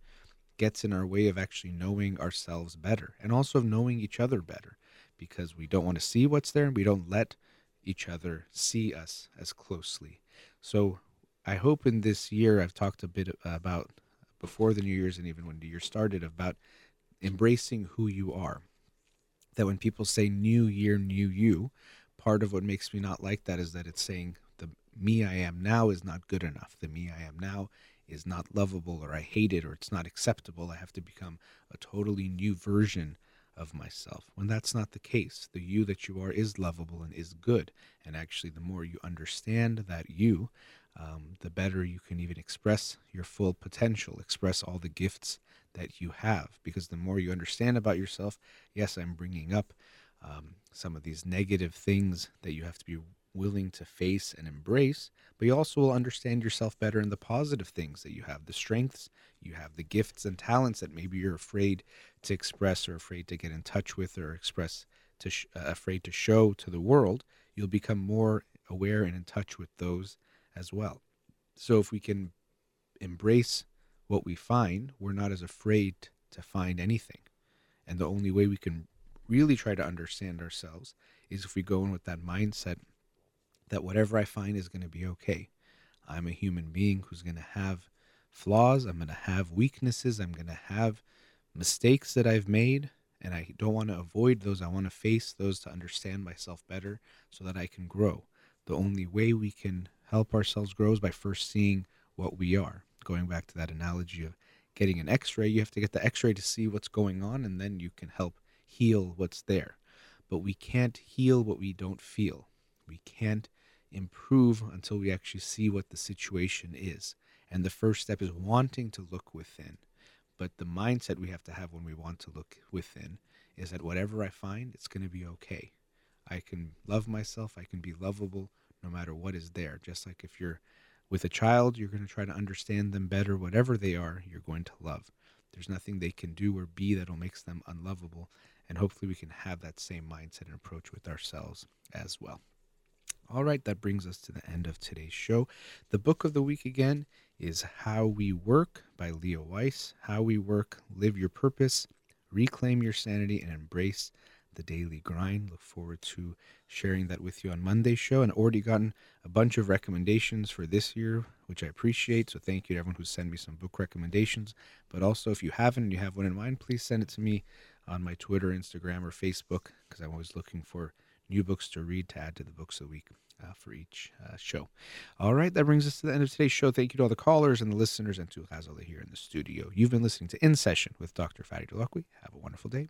gets in our way of actually knowing ourselves better and also of knowing each other better because we don't want to see what's there and we don't let each other see us as closely. So I hope in this year I've talked a bit about before the New Year's and even when the year started about embracing who you are. That when people say new year, new you, part of what makes me not like that is that it's saying me I am now is not good enough. The me I am now is not lovable or I hate it or it's not acceptable. I have to become a totally new version of myself when that's not the case. The you that you are is lovable and is good. And actually, the more you understand that you, um, the better you can even express your full potential, express all the gifts that you have. Because the more you understand about yourself, yes, I'm bringing up um, some of these negative things that you have to be willing to face and embrace, but you also will understand yourself better in the positive things that you have, the strengths you have, the gifts and talents that maybe you're afraid to express or afraid to get in touch with or express to sh- uh, afraid to show to the world, you'll become more aware and in touch with those as well. So if we can embrace what we find, we're not as afraid to find anything. And the only way we can really try to understand ourselves is if we go in with that mindset that whatever I find is going to be okay. I'm a human being who's going to have flaws. I'm going to have weaknesses. I'm going to have mistakes that I've made. And I don't want to avoid those. I want to face those to understand myself better so that I can grow. The only way we can help ourselves grow is by first seeing what we are. Going back to that analogy of getting an x ray, you have to get the x ray to see what's going on, and then you can help heal what's there. But we can't heal what we don't feel. We can't improve until we actually see what the situation is. And the first step is wanting to look within. But the mindset we have to have when we want to look within is that whatever I find, it's going to be okay. I can love myself, I can be lovable no matter what is there. Just like if you're with a child, you're going to try to understand them better, whatever they are, you're going to love. There's nothing they can do or be that'll make them unlovable. And hopefully, we can have that same mindset and approach with ourselves as well. All right, that brings us to the end of today's show. The book of the week again is How We Work by Leah Weiss. How We Work, Live Your Purpose, Reclaim Your Sanity, and Embrace the Daily Grind. Look forward to sharing that with you on Monday's show and already gotten a bunch of recommendations for this year, which I appreciate. So thank you to everyone who sent me some book recommendations. But also, if you haven't and you have one in mind, please send it to me on my Twitter, Instagram, or Facebook because I'm always looking for new books to read to add to the books of the week uh, for each uh, show. All right, that brings us to the end of today's show. Thank you to all the callers and the listeners and to Hazel here in the studio. You've been listening to In Session with Dr. Farid Delacqui. Have a wonderful day.